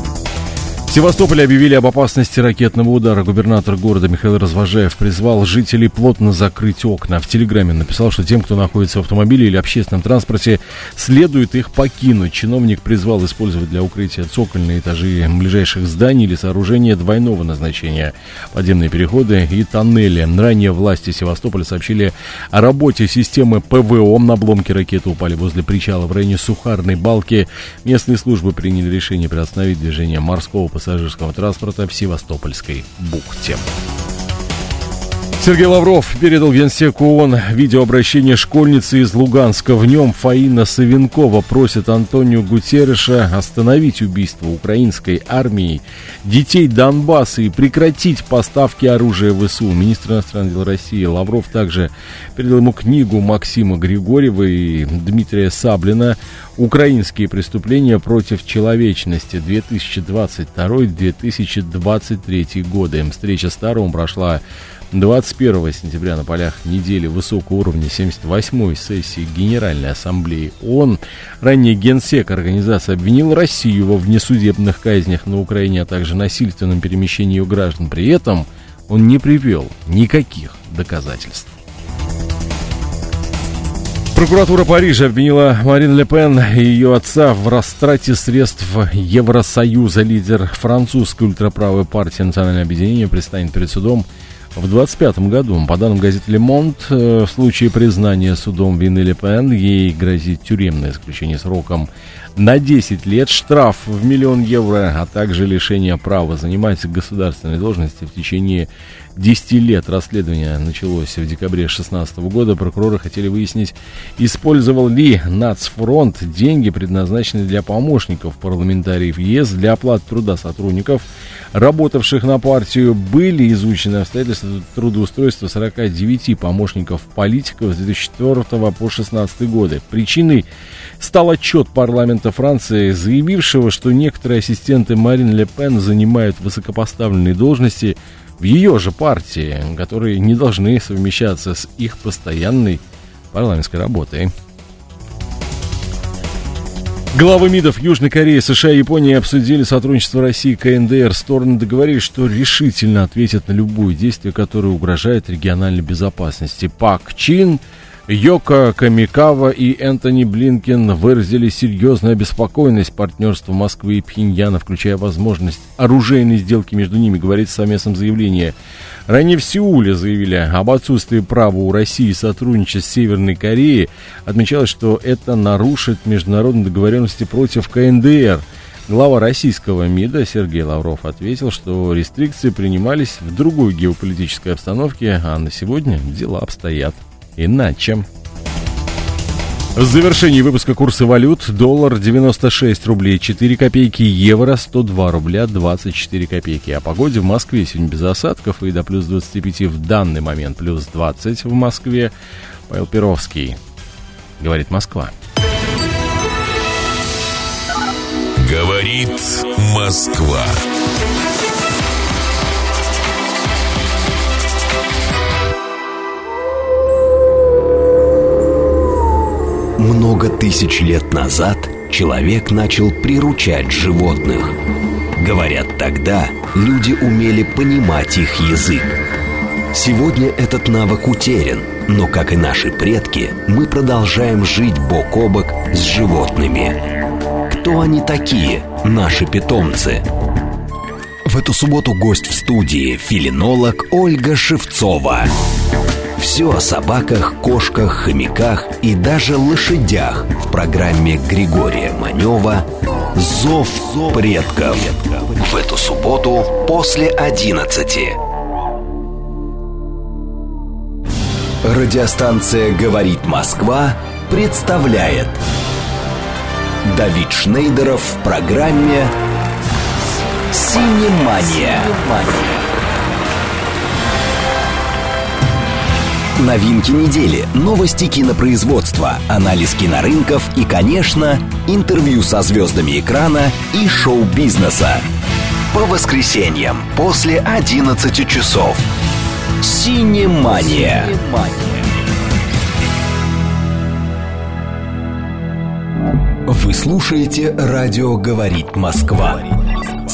Севастополе объявили об опасности ракетного удара. Губернатор города Михаил Развожаев призвал жителей плотно закрыть окна. В Телеграме написал, что тем, кто находится в автомобиле или общественном транспорте, следует их покинуть. Чиновник призвал использовать для укрытия цокольные этажи ближайших зданий или сооружения двойного назначения. Подземные переходы и тоннели. Ранее власти Севастополя сообщили о работе системы ПВО. На обломки ракеты упали возле причала в районе Сухарной балки. Местные службы приняли решение приостановить движение морского пассажирского транспорта в Севастопольской бухте. Сергей Лавров передал Генсеку ООН видеообращение школьницы из Луганска. В нем Фаина Савенкова просит Антонио Гутерреша остановить убийство украинской армии детей Донбасса и прекратить поставки оружия в ВСУ. Министр иностранных дел России Лавров также передал ему книгу Максима Григорьева и Дмитрия Саблина «Украинские преступления против человечности 2022-2023 годы». Встреча с Таровым прошла 21 сентября на полях недели высокого уровня 78-й сессии Генеральной Ассамблеи ООН. Ранее Генсек организации обвинил Россию во внесудебных казнях на Украине, а также насильственном перемещении ее граждан. При этом он не привел никаких доказательств. Прокуратура Парижа обвинила Марин Ле Пен и ее отца в растрате средств Евросоюза. Лидер французской ультраправой партии «Национальное объединение» предстанет перед судом в 25 году. По данным газеты «Le Monde», э, в случае признания судом вины Ле Пен ей грозит тюремное заключение сроком на 10 лет, штраф в миллион евро, а также лишение права занимать государственной должности в течение 10 лет. Расследование началось в декабре 2016 года. Прокуроры хотели выяснить, использовал ли Нацфронт деньги, предназначенные для помощников парламентариев ЕС для оплаты труда сотрудников, работавших на партию. Были изучены обстоятельства трудоустройства 49 помощников политиков с 2004 по 2016 годы. Причиной стал отчет парламента Франции, заявившего, что некоторые ассистенты Марин Ле Пен занимают высокопоставленные должности в ее же партии, которые не должны совмещаться с их постоянной парламентской работой. Главы МИДов Южной Кореи, США и Японии обсудили сотрудничество России и КНДР. Стороны договорились, что решительно ответят на любое действие, которое угрожает региональной безопасности. Пак Чин Йока Камикава и Энтони Блинкен выразили серьезную обеспокоенность партнерства Москвы и Пхеньяна, включая возможность оружейной сделки между ними, говорит в совместном заявлении. Ранее в Сеуле заявили об отсутствии права у России сотрудничать с Северной Кореей. Отмечалось, что это нарушит международные договоренности против КНДР. Глава российского МИДа Сергей Лавров ответил, что рестрикции принимались в другой геополитической обстановке, а на сегодня дела обстоят иначе. В завершении выпуска курсы валют. Доллар 96 рублей 4 копейки, евро 102 рубля 24 копейки. О погоде в Москве сегодня без осадков и до плюс 25 в данный момент плюс 20 в Москве. Павел Перовский, говорит Москва. Говорит Москва. Много тысяч лет назад человек начал приручать животных. Говорят, тогда люди умели понимать их язык. Сегодня этот навык утерян, но, как и наши предки, мы продолжаем жить бок о бок с животными. Кто они такие, наши питомцы? В эту субботу гость в студии – филинолог Ольга Шевцова. Все о собаках, кошках, хомяках и даже лошадях в программе Григория Манева «Зов предков». В эту субботу после 11. Радиостанция «Говорит Москва» представляет Давид Шнейдеров в программе «Синемания». Новинки недели, новости кинопроизводства, анализ кинорынков и, конечно, интервью со звездами экрана и шоу-бизнеса. По воскресеньям после 11 часов. Синемания. Вы слушаете «Радио говорит Москва».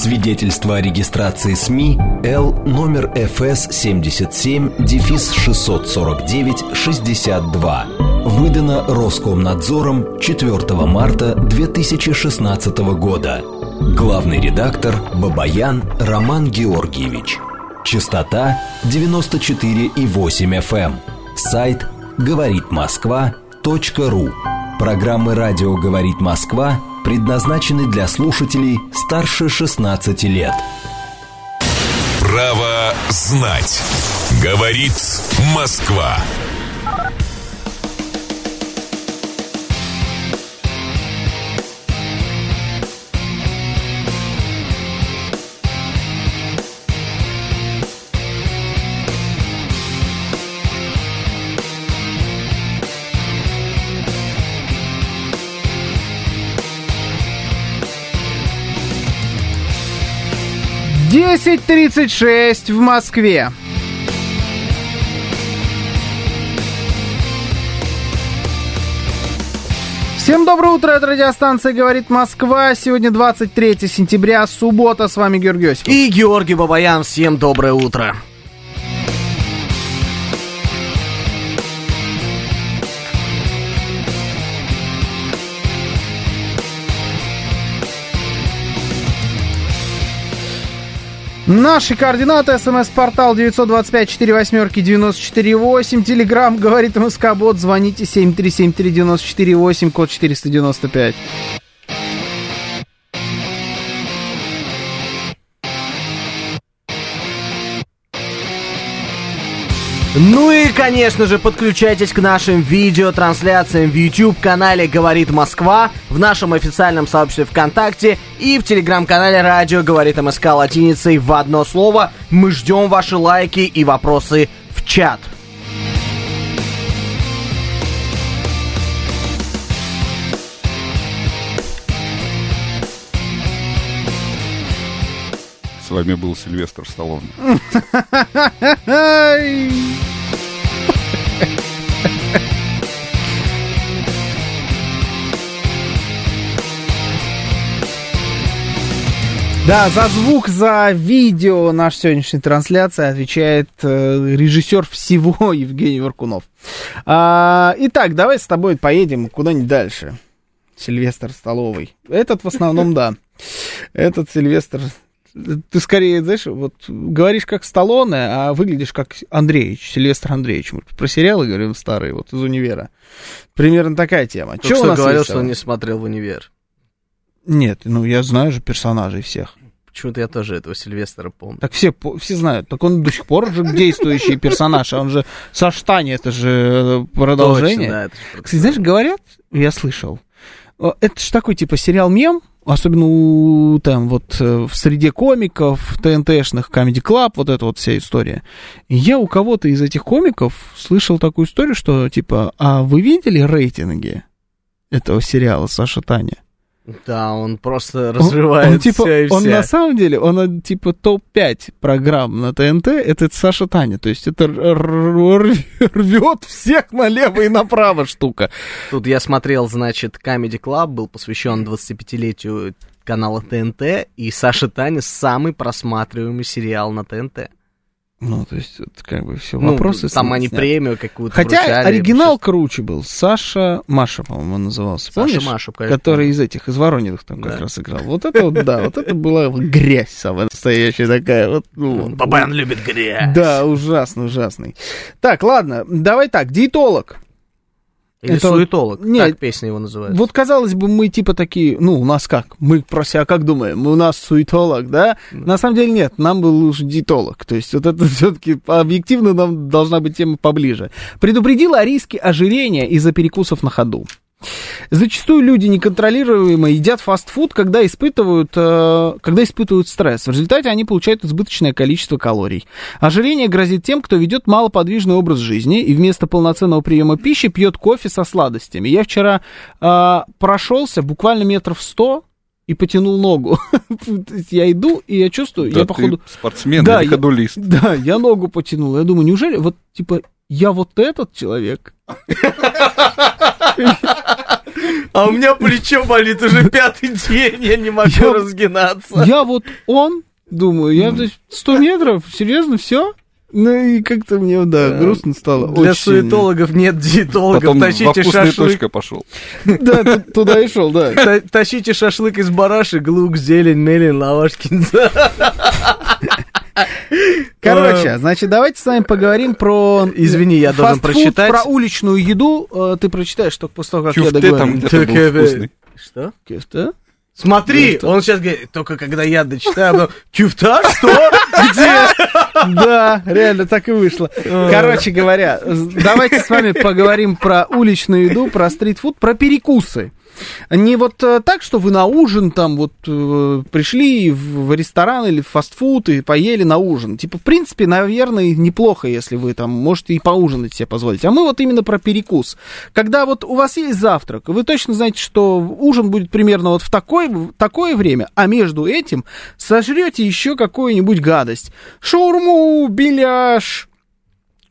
Свидетельство о регистрации СМИ Л номер ФС 77 дефис 649 62 выдано Роскомнадзором 4 марта 2016 года. Главный редактор Бабаян Роман Георгиевич. Частота 94,8 FM. Сайт говорит Москва.ру. Программы «Радио говорит Москва» предназначены для слушателей старше 16 лет. Право знать. Говорит Москва. 10.36 в Москве. Всем доброе утро, это радиостанция «Говорит Москва». Сегодня 23 сентября, суббота. С вами Георгий Осипов. И Георгий Бабаян. Всем доброе утро. Наши координаты. СМС-портал 925-48-94-8. Телеграмм говорит МСК-бот. Звоните 7373948, код 495. Ну и, конечно же, подключайтесь к нашим видеотрансляциям в YouTube-канале «Говорит Москва», в нашем официальном сообществе ВКонтакте и в телеграм-канале «Радио говорит МСК» латиницей в одно слово. Мы ждем ваши лайки и вопросы в чат. Вами был Сильвестр Сталлоне. Да, за звук, за видео нашей сегодняшней трансляции отвечает э, режиссер всего *laughs* Евгений Варкунов. А, итак, давай с тобой поедем куда-нибудь дальше. Сильвестр Столовый. Этот в основном, да. Этот Сильвестр... Ты скорее, знаешь, вот говоришь как Сталлоне, а выглядишь как Андреевич, Сильвестр Андреевич. Мы про сериалы говорим старые, вот из универа. Примерно такая тема. Только Чё у что нас говорил, весело? что он не смотрел в универ. Нет, ну я знаю же персонажей всех. Почему-то я тоже этого Сильвестра помню. Так все, все знают. Так он до сих пор же действующий персонаж. а Он же со Штани, это же э, продолжение. Точно, да, это же Кстати, знаешь, говорят, я слышал, э, это же такой типа сериал-мем, особенно у, там вот э, в среде комиков, ТНТшных, Comedy Club, вот эта вот вся история. Я у кого-то из этих комиков слышал такую историю, что типа, а вы видели рейтинги этого сериала Саша Таня? Да, он просто Он- разрывает он, типа, всё и он вся. на самом деле, он э, типа топ-5 программ на ТНТ, это Саша Таня. То есть это рвет всех налево и направо штука. Тут я смотрел, значит, Comedy Club был посвящен 25-летию канала ТНТ, и Саша Таня самый просматриваемый сериал на ТНТ. Ну, то есть, это как бы все Ну, вопросы. там сняты. они премию какую-то Хотя вручали. оригинал круче был. Саша Маша, по-моему, он назывался. Саша Помнишь? Маша, конечно. Который из этих, из Воронежных там как Да. раз играл. Вот это вот, да, вот это была грязь самая настоящая такая. Вот, ну, Бабан любит грязь. Да, ужасно, ужасный. Так, ладно, давай так, диетолог. Или Это суетолог, Нет, как песня его называется. Вот, казалось бы, мы типа такие, ну, у нас как? Мы про себя как думаем? У нас суетолог, да? На самом деле нет, нам был лучше диетолог. То есть вот это *laughs* все-таки объективно нам должна быть тема поближе. Предупредила о риске ожирения из-за перекусов на ходу. Зачастую люди неконтролируемо едят фастфуд, когда испытывают, э, когда испытывают стресс. В результате они получают избыточное количество калорий. Ожирение грозит тем, кто ведет малоподвижный образ жизни и вместо полноценного приема пищи пьет кофе со сладостями. Я вчера э, прошелся буквально метров сто и потянул ногу. *laughs* Я иду, и я чувствую, Да я походу... спортсмен Да, или я- ходулист. *laughs* Да, я ногу потянул. Я думаю, неужели вот, типа, я вот этот человек? А у меня плечо болит уже пятый день, я не могу Я- разгинаться. Я вот он, думаю, я то есть, 100 метров, серьезно, все? Ну и как-то мне, да, грустно стало. Для очень. суетологов нет диетологов. Потом Тащите шашлык. точка пошел. Да, ту- туда и шел, да. Та- Тащите шашлык из барашек, лук, зелень, мелень, лаваш, кинза. Короче, значит, давайте с вами поговорим про... Извини, я должен прочитать. Про уличную еду э, ты прочитаешь только после того, как я договорю. там э. Что? Кюфте? Смотри, Кюфта. он сейчас говорит, только когда я дочитаю, а потом, кюфта, что? Где? Да, реально так и вышло. Короче говоря, давайте с вами поговорим про уличную еду, про стритфуд, про перекусы. Не вот э, так, что вы на ужин там вот э, пришли в, ресторан или в фастфуд и поели на ужин. Типа, в принципе, наверное, неплохо, если вы там можете и поужинать себе позволить. А мы вот именно про перекус. Когда вот у вас есть завтрак, вы точно знаете, что ужин будет примерно вот в такое, в такое время, а между этим сожрете еще какую-нибудь гадость. Шаурму, беляш,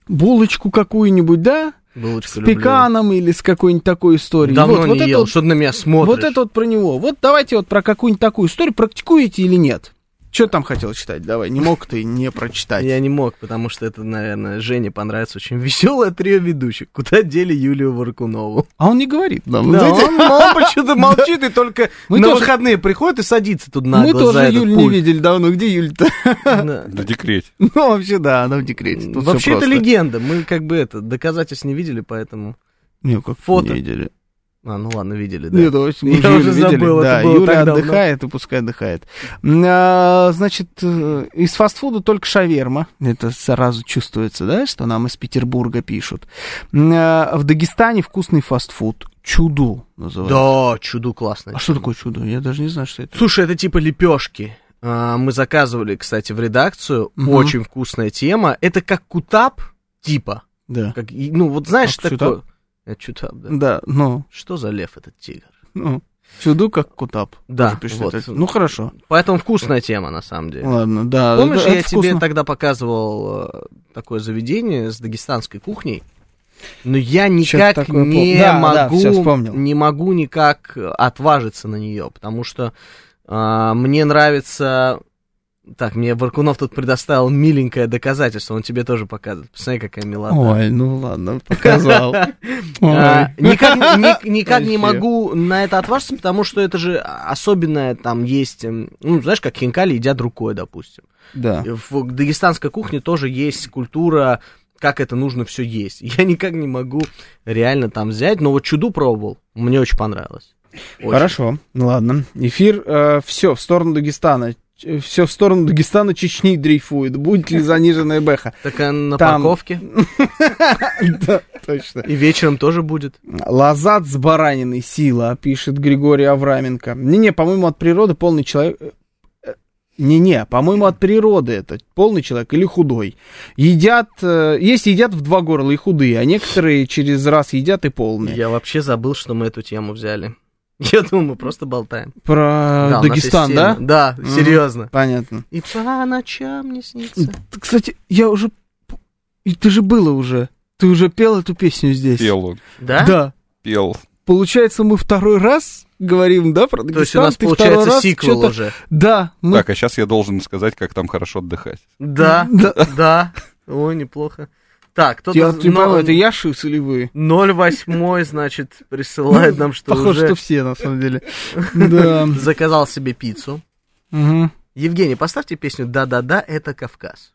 булочку какую-нибудь, да? Булочку С люблю. пеканом или с какой-нибудь такой историей. Давно вот, не вот ел, вот- что ты на меня смотришь? вот это вот про него. Вот давайте вот про какую-нибудь такую историю практикуете или нет? Что там хотел читать? Давай, не мог ты не прочитать. Я не мог, потому что это, наверное, Жене понравится очень веселое трио ведущих. Куда дели Юлию Варкунову? А он не говорит. Да, знаете? он, он почему-то *laughs* молчит и только Мы на тоже- выходные приходит и садится тут нагло Мы тоже Юль не видели давно. Где Юль-то? Да. *laughs* На декрете. Ну, вообще, да, она в декрете. Тут Вообще это легенда. Мы как бы это доказательств не видели, поэтому. Не, как Фото. не видели. А, ну ладно, видели, да. Нет, общем, мы Я уже видели. забыл, это Да, было Юля так давно. отдыхает, и пускай отдыхает. А, Значит, э, из фастфуда только шаверма. Это сразу чувствуется, да, что нам из Петербурга пишут. А, В Дагестане вкусный фастфуд. Чудо называется. Да, чуду классное. А что такое чудо? Я даже не знаю, что это. Слушай, это типа лепешки. Мы заказывали, кстати, в редакцию. Мгм. Очень вкусная тема. Это как кутап, типа. Да. Как, ну, вот знаешь, Как такое... чутап? Это чутап, да. Да, ну, Что за лев этот тигр? ну, чудо как кутап. Да, вот. это. Ну, хорошо. Поэтому вкусная тема, на самом деле. Ладно, да. Помнишь, я это тебе вкусно. тогда показывал э, такое заведение с дагестанской кухней? Но я никак не Да, да, могу, вспомнил. не могу никак отважиться на нее, потому что а, мне нравится. Так, мне Варкунов тут предоставил миленькое доказательство, он тебе тоже показывает. Посмотри, какая милота. Ой, ну ладно, показал. *laughs* А. Никак, ни- никак не могу на это отважиться, потому что это же особенное там есть, м, ну, знаешь, как хинкали едят рукой, допустим. Да. В дагестанской кухне тоже есть культура, как это нужно все есть. *laughs* Я никак не могу реально там взять, но вот чуду пробовал, мне очень понравилось. Очень. Хорошо, ну ладно. Эфир, все, в сторону Дагестана. Все в сторону Дагестана, Чечни дрейфует. Будет ли заниженная бэха? Так а на Там- парковке *laughs* Да, точно. и вечером тоже будет. Лазат с бараниной сила, пишет Григорий Авраменко. Не-не, по-моему, от природы полный человек... э, Не-не, по-моему, от природы это полный человек или худой. Едят, э, есть едят в два горла и худые, а некоторые через раз едят и полные. Я вообще забыл, что мы эту тему взяли. Я думаю, мы просто болтаем. Про Да, Дагестан, да? Да, Мгм, серьезно. Понятно. И по ночам не снится. Кстати, я уже... И ты же было уже. Ты уже пел эту песню здесь. Пел он. Да? Да. Пел. Получается, мы второй раз говорим, да, про Дагестан? То есть у нас Ты получается сиквел уже. Да, мы... Так, а сейчас я должен сказать, как там хорошо отдыхать. Да, Да. да. Ой, неплохо. Так, кто-то... Я понимаю, это я шиз или вы? 08, значит, присылает нам, что Похоже, уже что все, на самом деле. Да. *laughs* заказал себе пиццу. Мгм. Евгений, поставьте песню «Да-да-да, это Кавказ».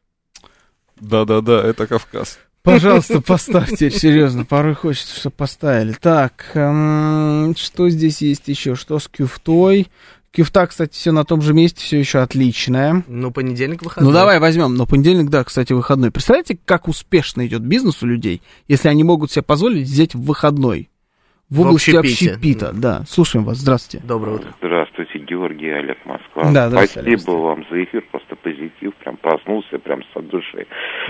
Да-да-да, это Кавказ. Пожалуйста, *laughs* поставьте, серьезно, порой хочется, чтобы поставили. Так, что здесь есть еще? Что с кюфтой? Кюфта, кстати, все на том же месте, все еще отличная. Ну, понедельник выходной. Ну давай возьмем, но понедельник, да, кстати, выходной. Представляете, как успешно идет бизнес у людей, если они могут себе позволить взять выходной в В области общепите. общепита. Да, слушаем вас, здравствуйте. Доброе утро. Здравствуйте, Георгий Олег Москва. Да, здравствуйте, Спасибо Олег. вам за эфир, просто позитив, прям проснулся, прям с от души.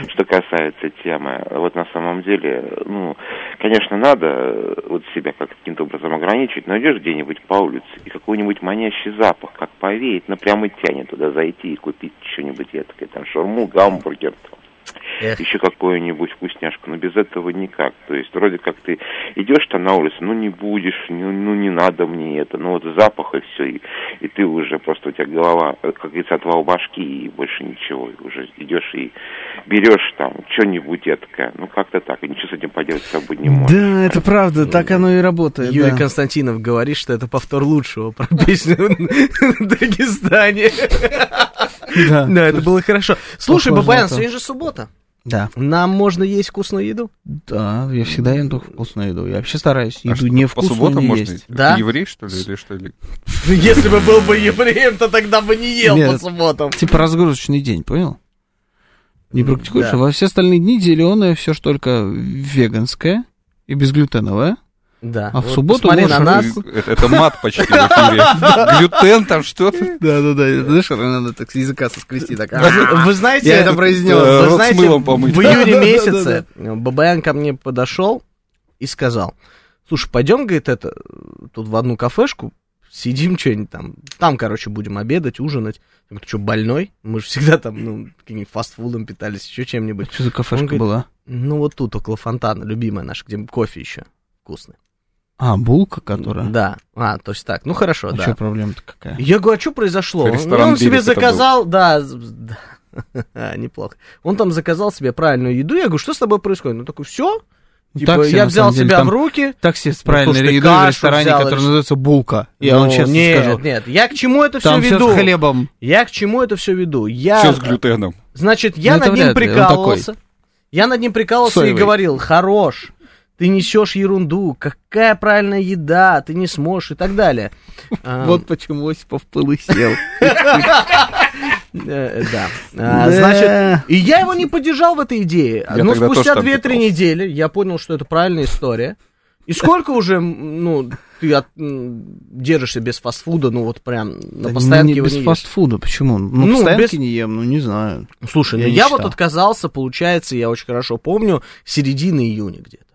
Что касается темы, вот на самом деле, ну, конечно, надо э, вот себя как- каким-то образом ограничить, но идешь где-нибудь по улице, и какой-нибудь манящий запах, как повеет, ну, прямо тянет туда зайти и купить что-нибудь этакое, там, шаурму, гамбургер, там, Эх. еще какую-нибудь вкусняшку, но без этого никак. То есть вроде как ты идешь там на улице, ну не будешь, ну, ну не надо мне это, ну вот запах и все, и, и ты уже просто у тебя голова, как говорится, отвал башки и больше ничего, и уже идешь и берешь там что-нибудь этакое, ну как-то так, и ничего с этим поделать с собой не можешь. Да, это правда, так оно и работает. Юрий да. Константинов говорит, что это повтор лучшего про песню *laughs* *laughs* в Дагестане. *laughs* Да. Да, это было хорошо. Слушай, Бабаян, сегодня же суббота. Да. Нам можно есть вкусную еду. Да, я всегда ем только вкусную еду. Я вообще стараюсь А еду что, не по вкусную субботам не можно есть. Да? Ты еврей, что ли, или что ли? *laughs* Если бы был бы евреем, то тогда бы не ел Нет, по субботам. Типа разгрузочный день, понял? Не практикуешь, да. а во все остальные дни зеленое, все ж только веганское и безглютеновое. Да. А в Вот субботу посмотри можешь на нас. Это, это мат почти в эфире. *laughs* Глютен там что-то. Да, да, да. Знаешь, надо так с языка соскрести. Так. Вы, вы знаете, Я это произнес. Э, Вы рот с знаете, в июне *laughs* месяце Бабаян ко мне подошел и сказал, слушай, пойдем, говорит, это, тут в одну кафешку, сидим что-нибудь там, там, короче, будем обедать, ужинать. Я говорю, ты что, больной? Мы же всегда там, ну, каким-нибудь фастфудом питались, еще чем-нибудь. Что за кафешка говорит, была? Ну, вот тут, около фонтана, любимая наша, где кофе еще вкусный. А, булка, которая? Да. А, то есть так. Ну хорошо, А да. что проблема-то какая? Я говорю, а что произошло? Ресторан Ну, он себе заказал, да, да. *laughs* А, неплохо. Он там заказал себе правильную еду. Я говорю, что с тобой происходит? Ну такой, все. Типа, Так себе, я взял деле, себя там в руки. Такси с Ну, правильной ты едой в ресторане, взял который называется булка. Я вам Ну, честно нет, скажу. Нет, я к чему это все Там все веду? с хлебом. Я к чему это все веду? Я, Все с глютеном. Значит, я Ну, над ним ли, прикалывался. Я над ним прикалывался Соевый. и говорил, хорош, ты несешь ерунду, какая правильная еда, ты не сможешь и так далее. *laughs* Вот почему Осипов пыл и сел. Э, Да. А, Да. Значит, и я его не поддержал в этой идее. Но спустя тоже там 2-3 питался. недели я понял, что это правильная история. И сколько уже, ну, ты от- держишься без фастфуда, ну, вот прям на Да постоянке не его без не фастфуда, почему? Ну, Ну, постоянки без- не ем, ну, не знаю. Слушай, Я ну не я вот считал. отказался, получается, я очень хорошо помню, середины июня где-то.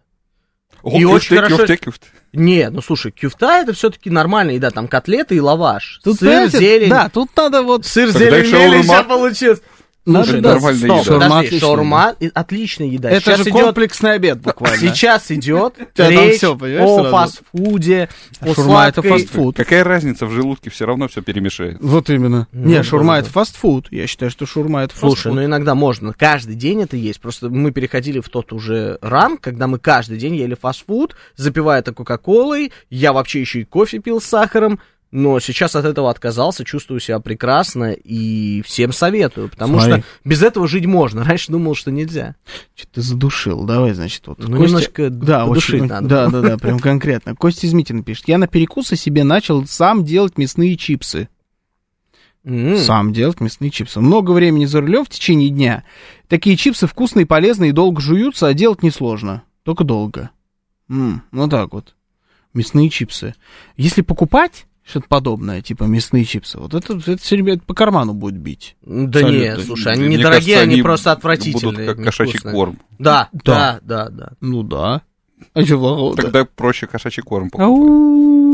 О, И очень кюфте, хорошо- кюфте, кюфте. Не, ну слушай, кюфта это все-таки нормальная еда, там котлеты и лаваш. Тут, сыр, понимаете, зелень. Да, тут надо вот... Сыр, Тогда зелень, мелень, ща получилось. Надо, Слушай, да, да, нормальная стоп, еда. Шаурма подожди, отличная шаурма отличная еда. Это Сейчас же идет- комплексный обед *laughs* буквально. Сейчас идет *laughs* речь о фастфуде, о Шаурма это фастфуд. Какая разница в желудке, все равно все перемешает. Вот именно. Ну, Не, шаурма это фастфуд. Я считаю, что шаурма это Слушай, фастфуд. ну иногда можно. Каждый день это есть. Просто мы переходили в тот уже ранг, когда мы каждый день ели фастфуд, запивая это кока-колой. Я вообще еще и кофе пил с сахаром. Но сейчас от этого отказался, чувствую себя прекрасно и всем советую, потому Смотри. что без этого жить можно. *laughs* Раньше думал, что нельзя. Что ты задушил? Давай, значит, вот. Ну, немножко да, очень- надо. *laughs* Да, да, да, прям конкретно. Костя Измитин пишет. Я на перекусы себе начал сам делать мясные чипсы. М. Сам делать мясные чипсы. Много времени за рулем в течение дня. Такие чипсы вкусные, полезные и долго жуются, а делать несложно. Только долго. М, ну так вот. Мясные чипсы. Если покупать что-то подобное, типа мясные чипсы, вот это, это все, ребят, по карману будет бить. Да Абсолютно. нет, слушай, они Мне недорогие, кажется, они, они просто отвратительные. Будут как кошачий невкусные. корм. Да, Да. да, да, да. Ну да. А плохого Тогда проще кошачий корм покупать.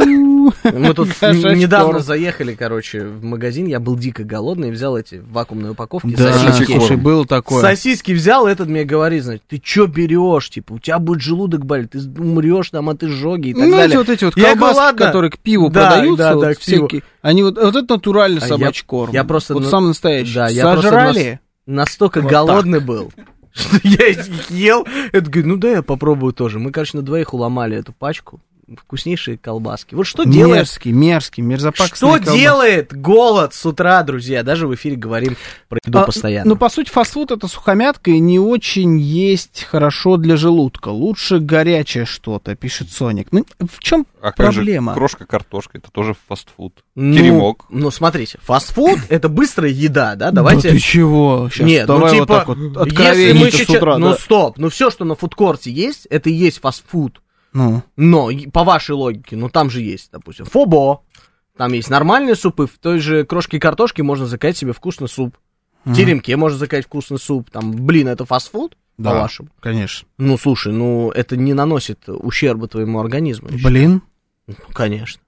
Мы тут *laughs* недавно заехали, короче, в магазин, я был дико голодный, взял эти вакуумные упаковки Да, сосиски. слушай, было такое. Сосиски взял, этот мне говорит, значит, ты чё берешь, типа, у тебя будет желудок болеть, ты умрешь там от изжоги и так Ну, далее. вот эти вот Я ладно. которые к пиву Да, продаются, да, вот да, всякие, они вот, вот это натуральный А я- собачий корм. я просто, вот ну, самый настоящий. Да, я просто Сожрали? Настолько Вот голодный был, *laughs* что я их ел. Это говорю, ну да, я попробую тоже. Мы, короче, на двоих уломали эту пачку. Вкуснейшие колбаски. Вот что делает мерзкий, мерзкий, мерзопакостный Что колбас. делает голод с утра, друзья? Даже в эфире говорим про еду А, постоянно. Ну, по сути, фастфуд это сухомятка и не очень есть хорошо для желудка. Лучше горячее что-то, пишет Соник. Ну, в чем А же проблема? крошка картошка, это тоже фастфуд. Ну, Теремок. Ну, смотрите, фастфуд это быстрая еда, да? Давайте. Да ты чего? Сейчас Нет, давай ну вот типа, так вот если откровенничать мы с утра, ну да. стоп, ну все, что на фудкорте есть, это и есть фастфуд. Ну, Но, по вашей логике, ну там же есть, допустим, фобо, там есть нормальные супы, в той же крошке картошки можно заказать себе вкусный суп. В теремке можно заказать вкусный суп. Там, блин, это фастфуд, да, по-вашему? конечно. Ну, слушай, ну это не наносит ущерба твоему организму. Блин. Ну, конечно.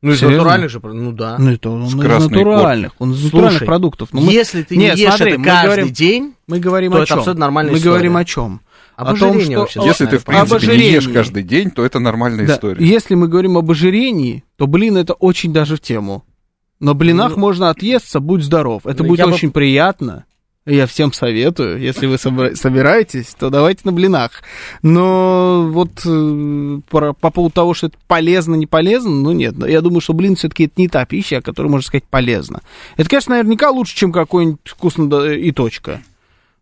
Ну, из Серьезно? натуральных же, ну да. Ну, это он из натуральных. Он из Слушай, натуральных продуктов. Но мы- Если ты Нет, не ешь смотри, это мы каждый говорим- день, Мы говорим то о это чем? абсолютно нормальная Мы история. говорим о чем? Об о том, что- вообще. Если ты, в принципе, не ешь каждый день, то это нормальная Да, история. Если мы говорим об ожирении, то, блин, это очень даже в тему. На блинах Ну, можно отъесться, будь здоров. Это ну, будет я бы- очень приятно. Я всем советую, если вы собра- собираетесь, то давайте на блинах. Но вот э, про- по поводу того, что это полезно, не полезно, ну нет. Я думаю, что блин все-таки это не та пища, о которой можно сказать полезно. Это, конечно, наверняка лучше, чем какой-нибудь вкусно да, и точка.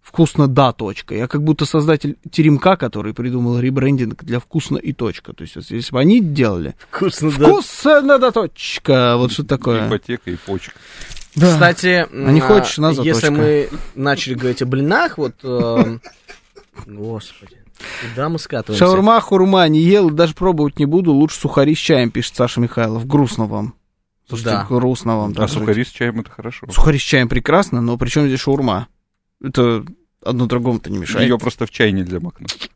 Вкусно да точка. Я как будто создатель теремка, который придумал ребрендинг для вкусно и точка. То есть, вот если бы они делали Вкусно, да. вкусно да точка, вот что такое. Ипотека и почка. Да. Кстати, А не хочешь, на если заточка. мы начали говорить о блинах, вот, эм, *laughs* господи, куда мы скатываемся? Шаурма, хурма не ел, даже пробовать не буду. Лучше сухари с чаем, пишет Саша Михайлов. Грустно вам. Слушайте, Да. грустно вам. А так жить. сухари с чаем это хорошо. Сухари с чаем прекрасно, но при чем здесь шаурма? Это одно другому-то не мешает. Ее просто в чай нельзя макнуть.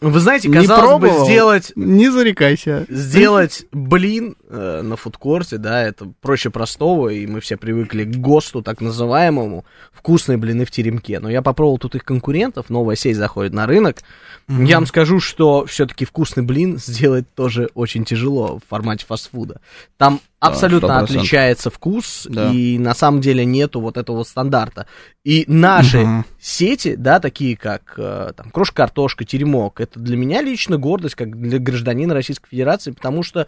Вы знаете, Не казалось пробовал? бы, сделать Не зарекайся. сделать блин э, на фудкорте, да, это проще простого, и мы все привыкли к ГОСТу, так называемому, вкусные блины в теремке. Но я попробовал тут их конкурентов, новая сеть заходит на рынок. Мгм. Я вам скажу, что все-таки вкусный блин сделать тоже очень тяжело в формате фастфуда. Там абсолютно 100%. отличается вкус, Да. и на самом деле нету вот этого стандарта. И наши Мгм. сети, да, такие как э, там крошка картошка, теремок, это для меня лично гордость, как для гражданина Российской Федерации, потому что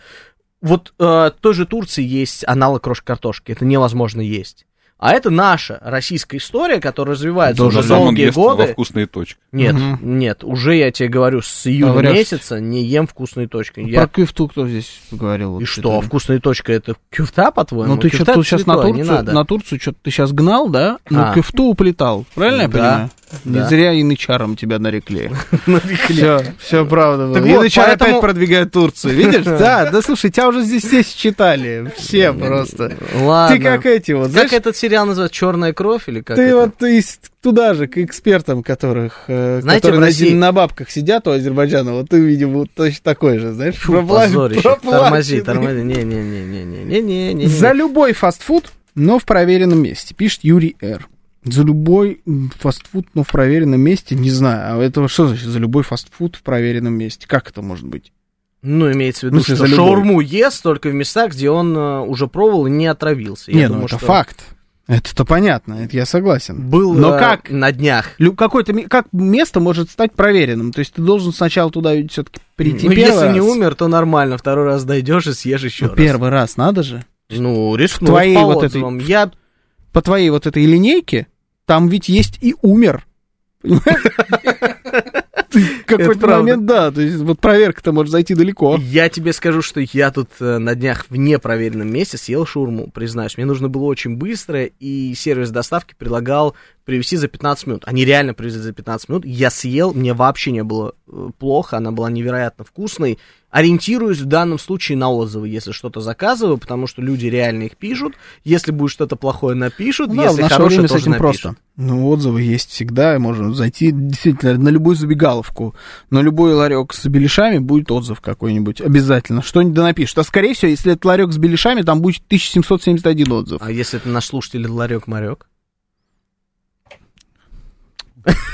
вот э, той же Турции есть аналог крошки картошки, это невозможно есть. А это наша российская история, которая развивается Тоже уже долгие ест во годы. вкусные точки. Нет, Мгм. нет, уже я тебе говорю, с июня Говорят, месяца не ем вкусные точки. Про Я... кюфту кто здесь говорил? И Вот что, это? вкусная точка это кюфта, по-твоему? Ну ты Кюфта что-то сейчас на Турцию, надо. на Турцию что-то ты сейчас гнал, да? Ну, А. кюфту уплетал. Правильно я Да, понимаю? Не да. зря янычаром тебя нарекли. *laughs* Все, все правда. Было. поэтому- опять продвигает Турцию. Видишь? *laughs* Да, да слушай, тебя уже здесь все считали. Все просто. Ладно. Ты как эти вот, Как этот сериал называется? Черная кровь или как ты вот туда же, к экспертам, которых, э, Знаете, которые на, бабках сидят у Азербайджана, вот ты, видимо, точно такой же, знаешь, Фу, пропла-. Тормози, тормози. Не-не-не-не-не-не-не. За любой фастфуд, но в проверенном месте, пишет Юрий Р. За любой фастфуд, но в проверенном месте, не знаю, а это что значит за любой фастфуд в проверенном месте? Как это может быть? Ну, имеется в В виду, смысле, что шаурму ест только в местах, где он э, уже пробовал и не отравился. Я не, думаю, ну это что факт. Это-то понятно, это я согласен. Был Но э, как? на днях. Какое-то как место может стать проверенным? То есть ты должен сначала туда все-таки прийти Ну, если не раз. умер, то нормально. Второй раз дойдешь и съешь еще Ну, раз. Первый раз надо же. Ну, рискнуть твоей по вот этой-. Я По твоей вот этой линейке, там ведь есть и умер. Ты какой-то момент, да, то есть вот проверка-то может зайти далеко. Я тебе скажу, что я тут э, на днях в непроверенном месте съел шаурму, признаюсь. Мне нужно было очень быстро, и сервис доставки предлагал привезти за 15 минут. Они реально привезли за 15 минут. Я съел, мне вообще не было э, плохо, она была невероятно вкусной. Ориентируюсь в данном случае на отзывы, если что-то заказываю, потому что люди реально их пишут. Если будет что-то плохое, напишут. Ну да, если в наше хорошее, время с тоже этим напишут. просто. Ну, отзывы есть всегда, и можно зайти действительно на любую забегаловку, на любой ларек с беляшами будет отзыв какой-нибудь, обязательно. Что-нибудь да напишут. А скорее всего, если это ларек с беляшами, там будет 1771 отзыв. А если это наш слушатель ларек-марек? *laughs*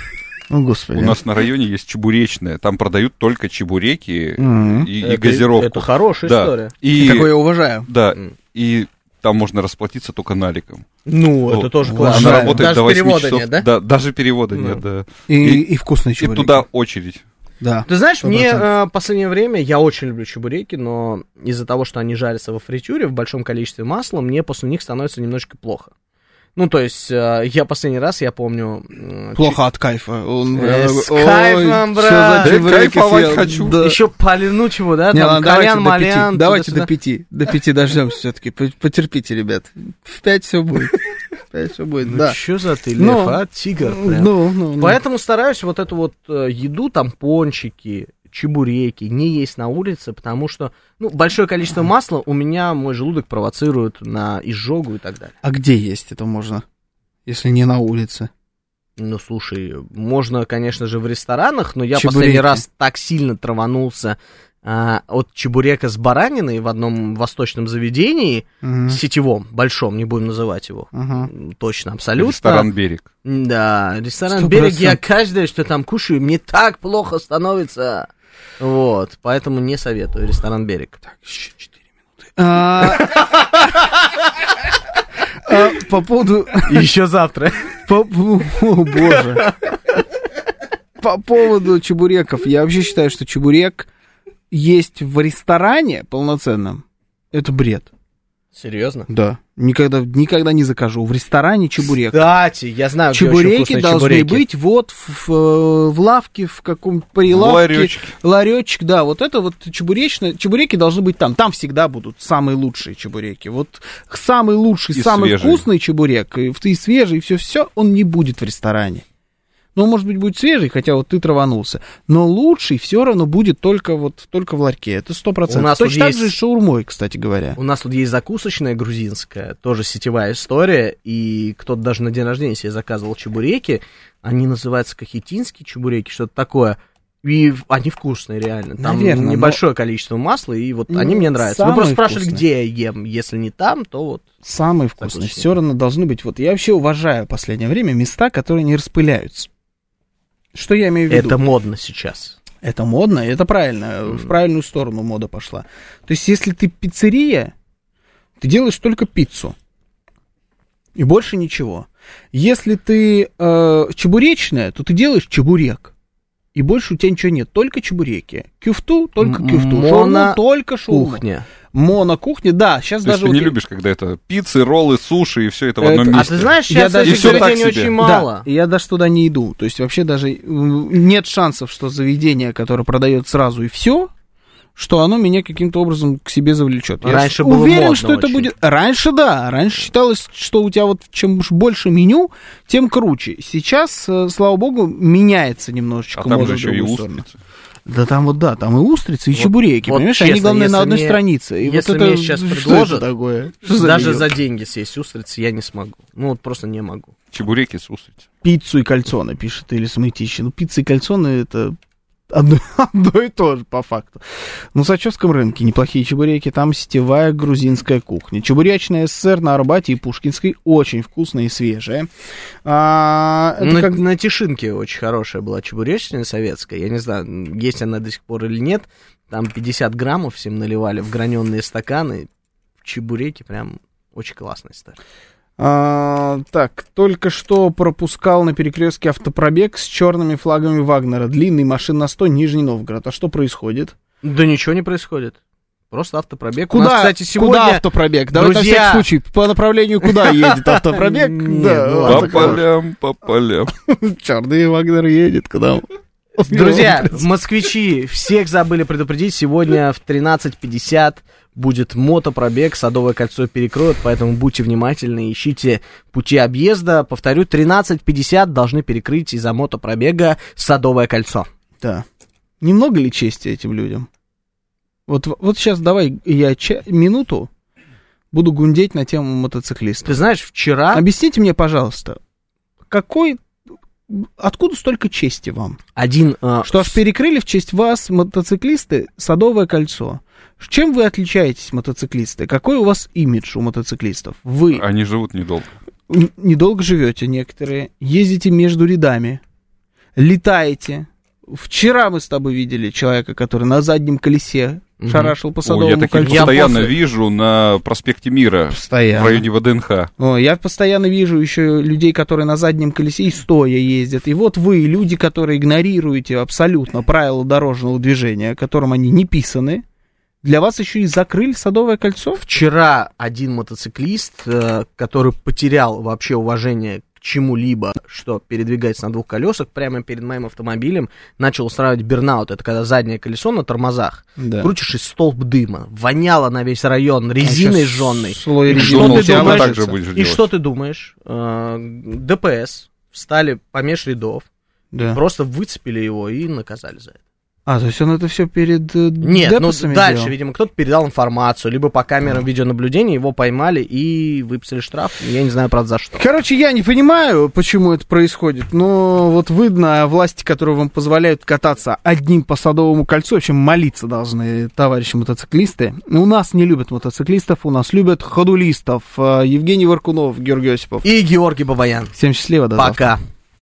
О, господи. У нас на районе есть чебуречная, там продают только чебуреки Мгм. и, и Это- газировку. это хорошая Да. история. И, Такое я уважаю. Да, и там можно расплатиться только наликом. Ну, Вот. это тоже Она классно. Уважаю. работает Даже до 8 перевода часов. нет, да? Да, даже перевода Ну. нет, да. И, и, вкусные и чебуреки. туда очередь. Да. Ты знаешь, мне 100%. э, последнее время, я очень люблю чебуреки, но из-за того, что они жарятся во фритюре в большом количестве масла, мне после них становится немножко плохо. Ну, то есть, э, я последний раз, я помню... Плохо от кайфа. Он, Э, с ой, кайфом, брат. за Да кайфовать съел? хочу. Да. Еще полину чего, да? Не, там пяти. малян, Давайте до пяти. До пяти дождемся все-таки. Потерпите, ребят. В пять все будет. В пять все будет, Ну, да. что за ты, лев, Ну, а? Тигр прям. Ну, ну, ну. Поэтому стараюсь вот эту вот э, еду, там, пончики, чебуреки, не есть на улице, потому что, ну, большое количество масла у меня мой желудок провоцирует на изжогу и так далее. А где есть это можно? Если не на улице. Ну, слушай, можно, конечно же, в ресторанах, но я Чебуреки. последний раз так сильно траванулся а, от чебурека с бараниной в одном восточном заведении, Мгм. сетевом, большом, не будем называть его. М, Точно, абсолютно. Ресторан «Берег». Да, ресторан Сто «Берег», я каждое, что там кушаю, мне так плохо становится. Вот, поэтому не советую ресторан «Берег». Еще четыре минуты. А, а, По поводу... Еще завтра. по- О, боже. По поводу чебуреков. Я вообще считаю, что чебурек есть в ресторане полноценном. Это бред. Серьезно? Да. Никогда, никогда не закажу. В ресторане чебурек. Кстати, я знаю, где очень Чебуреки вкусные должны чебуреки. быть вот в, в- в лавке, в каком прилавке. Ларечке. Ларечек, да, вот это вот чебуречное, чебуреки должны быть там. Там всегда будут самые лучшие чебуреки. Вот самый лучший, И самый свежие. вкусный чебурек, и, и свежий, и все-все, он не будет в ресторане. Ну, может быть, будет свежий, хотя вот ты траванулся. Но лучший все равно будет только вот только в ларьке. Это сто У процентов. нас Точно так есть- же и с шаурмой, кстати говоря. У нас тут есть закусочная грузинская, тоже сетевая история, и кто-то даже на день рождения себе заказывал чебуреки, они называются кахетинские чебуреки, что-то такое. И они вкусные, реально. Там Наверно, но- небольшое количество масла, и вот Ну, они мне нравятся. Вы самые просто спрашивали, вкусные. где я ем. Если не там, то вот. Самый вкусный. Согласен. Все равно должны быть. Вот я вообще уважаю в последнее время места, которые не распыляются. Что я имею в виду? Это модно сейчас. Это модно, это правильно. В правильную сторону мода пошла. То есть, если ты пиццерия, ты делаешь только пиццу. И больше ничего. Если ты э, чебуречная, то ты делаешь чебурек. И больше у тебя ничего нет, только чебуреки. Кюфту, только М- кюфту. моно- Шаурму, только шаурму. Кухня. Монокухня, да, сейчас То есть даже... ты вот не я- любишь, когда это пиццы, роллы, суши и все это в Это- одном А месте. ты знаешь, Я сейчас даже всё так заведений себе. очень Да, мало. я даже туда не иду. То есть вообще даже нет шансов, что заведение, которое продает сразу и все, что оно меня каким-то образом к себе завлечет. Я Раньше было уверен, модно что это очень. будет. Раньше да, раньше считалось, что у тебя вот чем больше меню, тем круче. Сейчас, э, слава богу, меняется немножечко. А там же еще и устрицы. Да там вот да, там и устрицы, и Вот- чебуреки, вот понимаешь? Они честно, главное на одной мне- странице. И вот если это мне сейчас предложат, такое? Что за Даже меню? за деньги съесть устрицы я не смогу. Ну вот просто не могу. Чебуреки с устрицей. пиццу и кальцоны, пишет или Смытищи. Ну, пицца и кальцоны это одно, *laughs* одно и то же, по факту. На Сачевском рынке неплохие чебуреки, там сетевая грузинская кухня. Чебуречная СССР на Арбате и Пушкинской очень вкусная и свежая. А, это на, как- на Тишинке очень хорошая была чебуречная советская. Я не знаю, есть она до сих пор или нет. Там 50 граммов всем наливали в граненые стаканы. Чебуреки прям очень классная стали. А, так, только что пропускал на перекрестке автопробег с черными флагами Вагнера. Длинный машин на 100, Нижний Новгород. А что происходит? Да ничего не происходит. Просто автопробег. Куда, нас, кстати, сегодня... куда автопробег? Давай на Друзья- всякий случай, по направлению куда *laughs* едет автопробег? По полям, по полям. Черный Вагнер едет куда? он? Друзья, *laughs* москвичи, всех забыли предупредить, сегодня в 13.50 будет мотопробег, Садовое кольцо перекроют, поэтому будьте внимательны, ищите пути объезда. Повторю, 13.50 должны перекрыть из-за мотопробега Садовое кольцо. Да. Немного ли чести этим людям? Вот, вот сейчас давай я ча- минуту буду гундеть на тему мотоциклистов. Ты знаешь, вчера Объясните мне, пожалуйста, какой... Откуда столько чести вам? один... э, Что аж перекрыли в честь вас, мотоциклисты, Садовое кольцо. Чем вы отличаетесь, мотоциклисты? Какой у вас имидж у мотоциклистов? Вы Они живут недолго. н- недолго живете некоторые, ездите между рядами, летаете. Вчера мы с тобой видели человека, который на заднем колесе Мгм. шарашил по О, Садовому я таких кольцу. постоянно после- вижу на проспекте Мира, Постоянно. в районе ВДНХ. О, я постоянно вижу еще людей, которые на заднем колесе и стоя ездят. И вот вы, люди, которые игнорируете абсолютно правила дорожного движения, которым они не писаны, для вас еще и закрыли Садовое кольцо? Вчера один мотоциклист, э, который потерял вообще уважение к чему-либо, что передвигается на двух колесах, прямо перед моим автомобилем начал устраивать бернаут. Это когда заднее колесо на тормозах. Да. Крутишь и столб дыма. Воняло на весь район резиной А жженной. Слой И что ты думаешь? И делать. что ты думаешь? ДПС встали помеж рядов, Да. просто выцепили его и наказали за это. А, то есть он это все перед э, Нет, ну дальше, делал? видимо, кто-то передал информацию, либо по камерам видеонаблюдения его поймали и выписали штраф. Я не знаю, правда, за что. Короче, я не понимаю, почему это происходит, но вот видно власти, которые вам позволяют кататься одним по Садовому кольцу, в общем, молиться должны товарищи мотоциклисты. У нас не любят мотоциклистов, у нас любят ходулистов. Э, Евгений Варкунов, Георгий Осипов. И Георгий Бабаян. Всем счастливо, до завтра. Пока.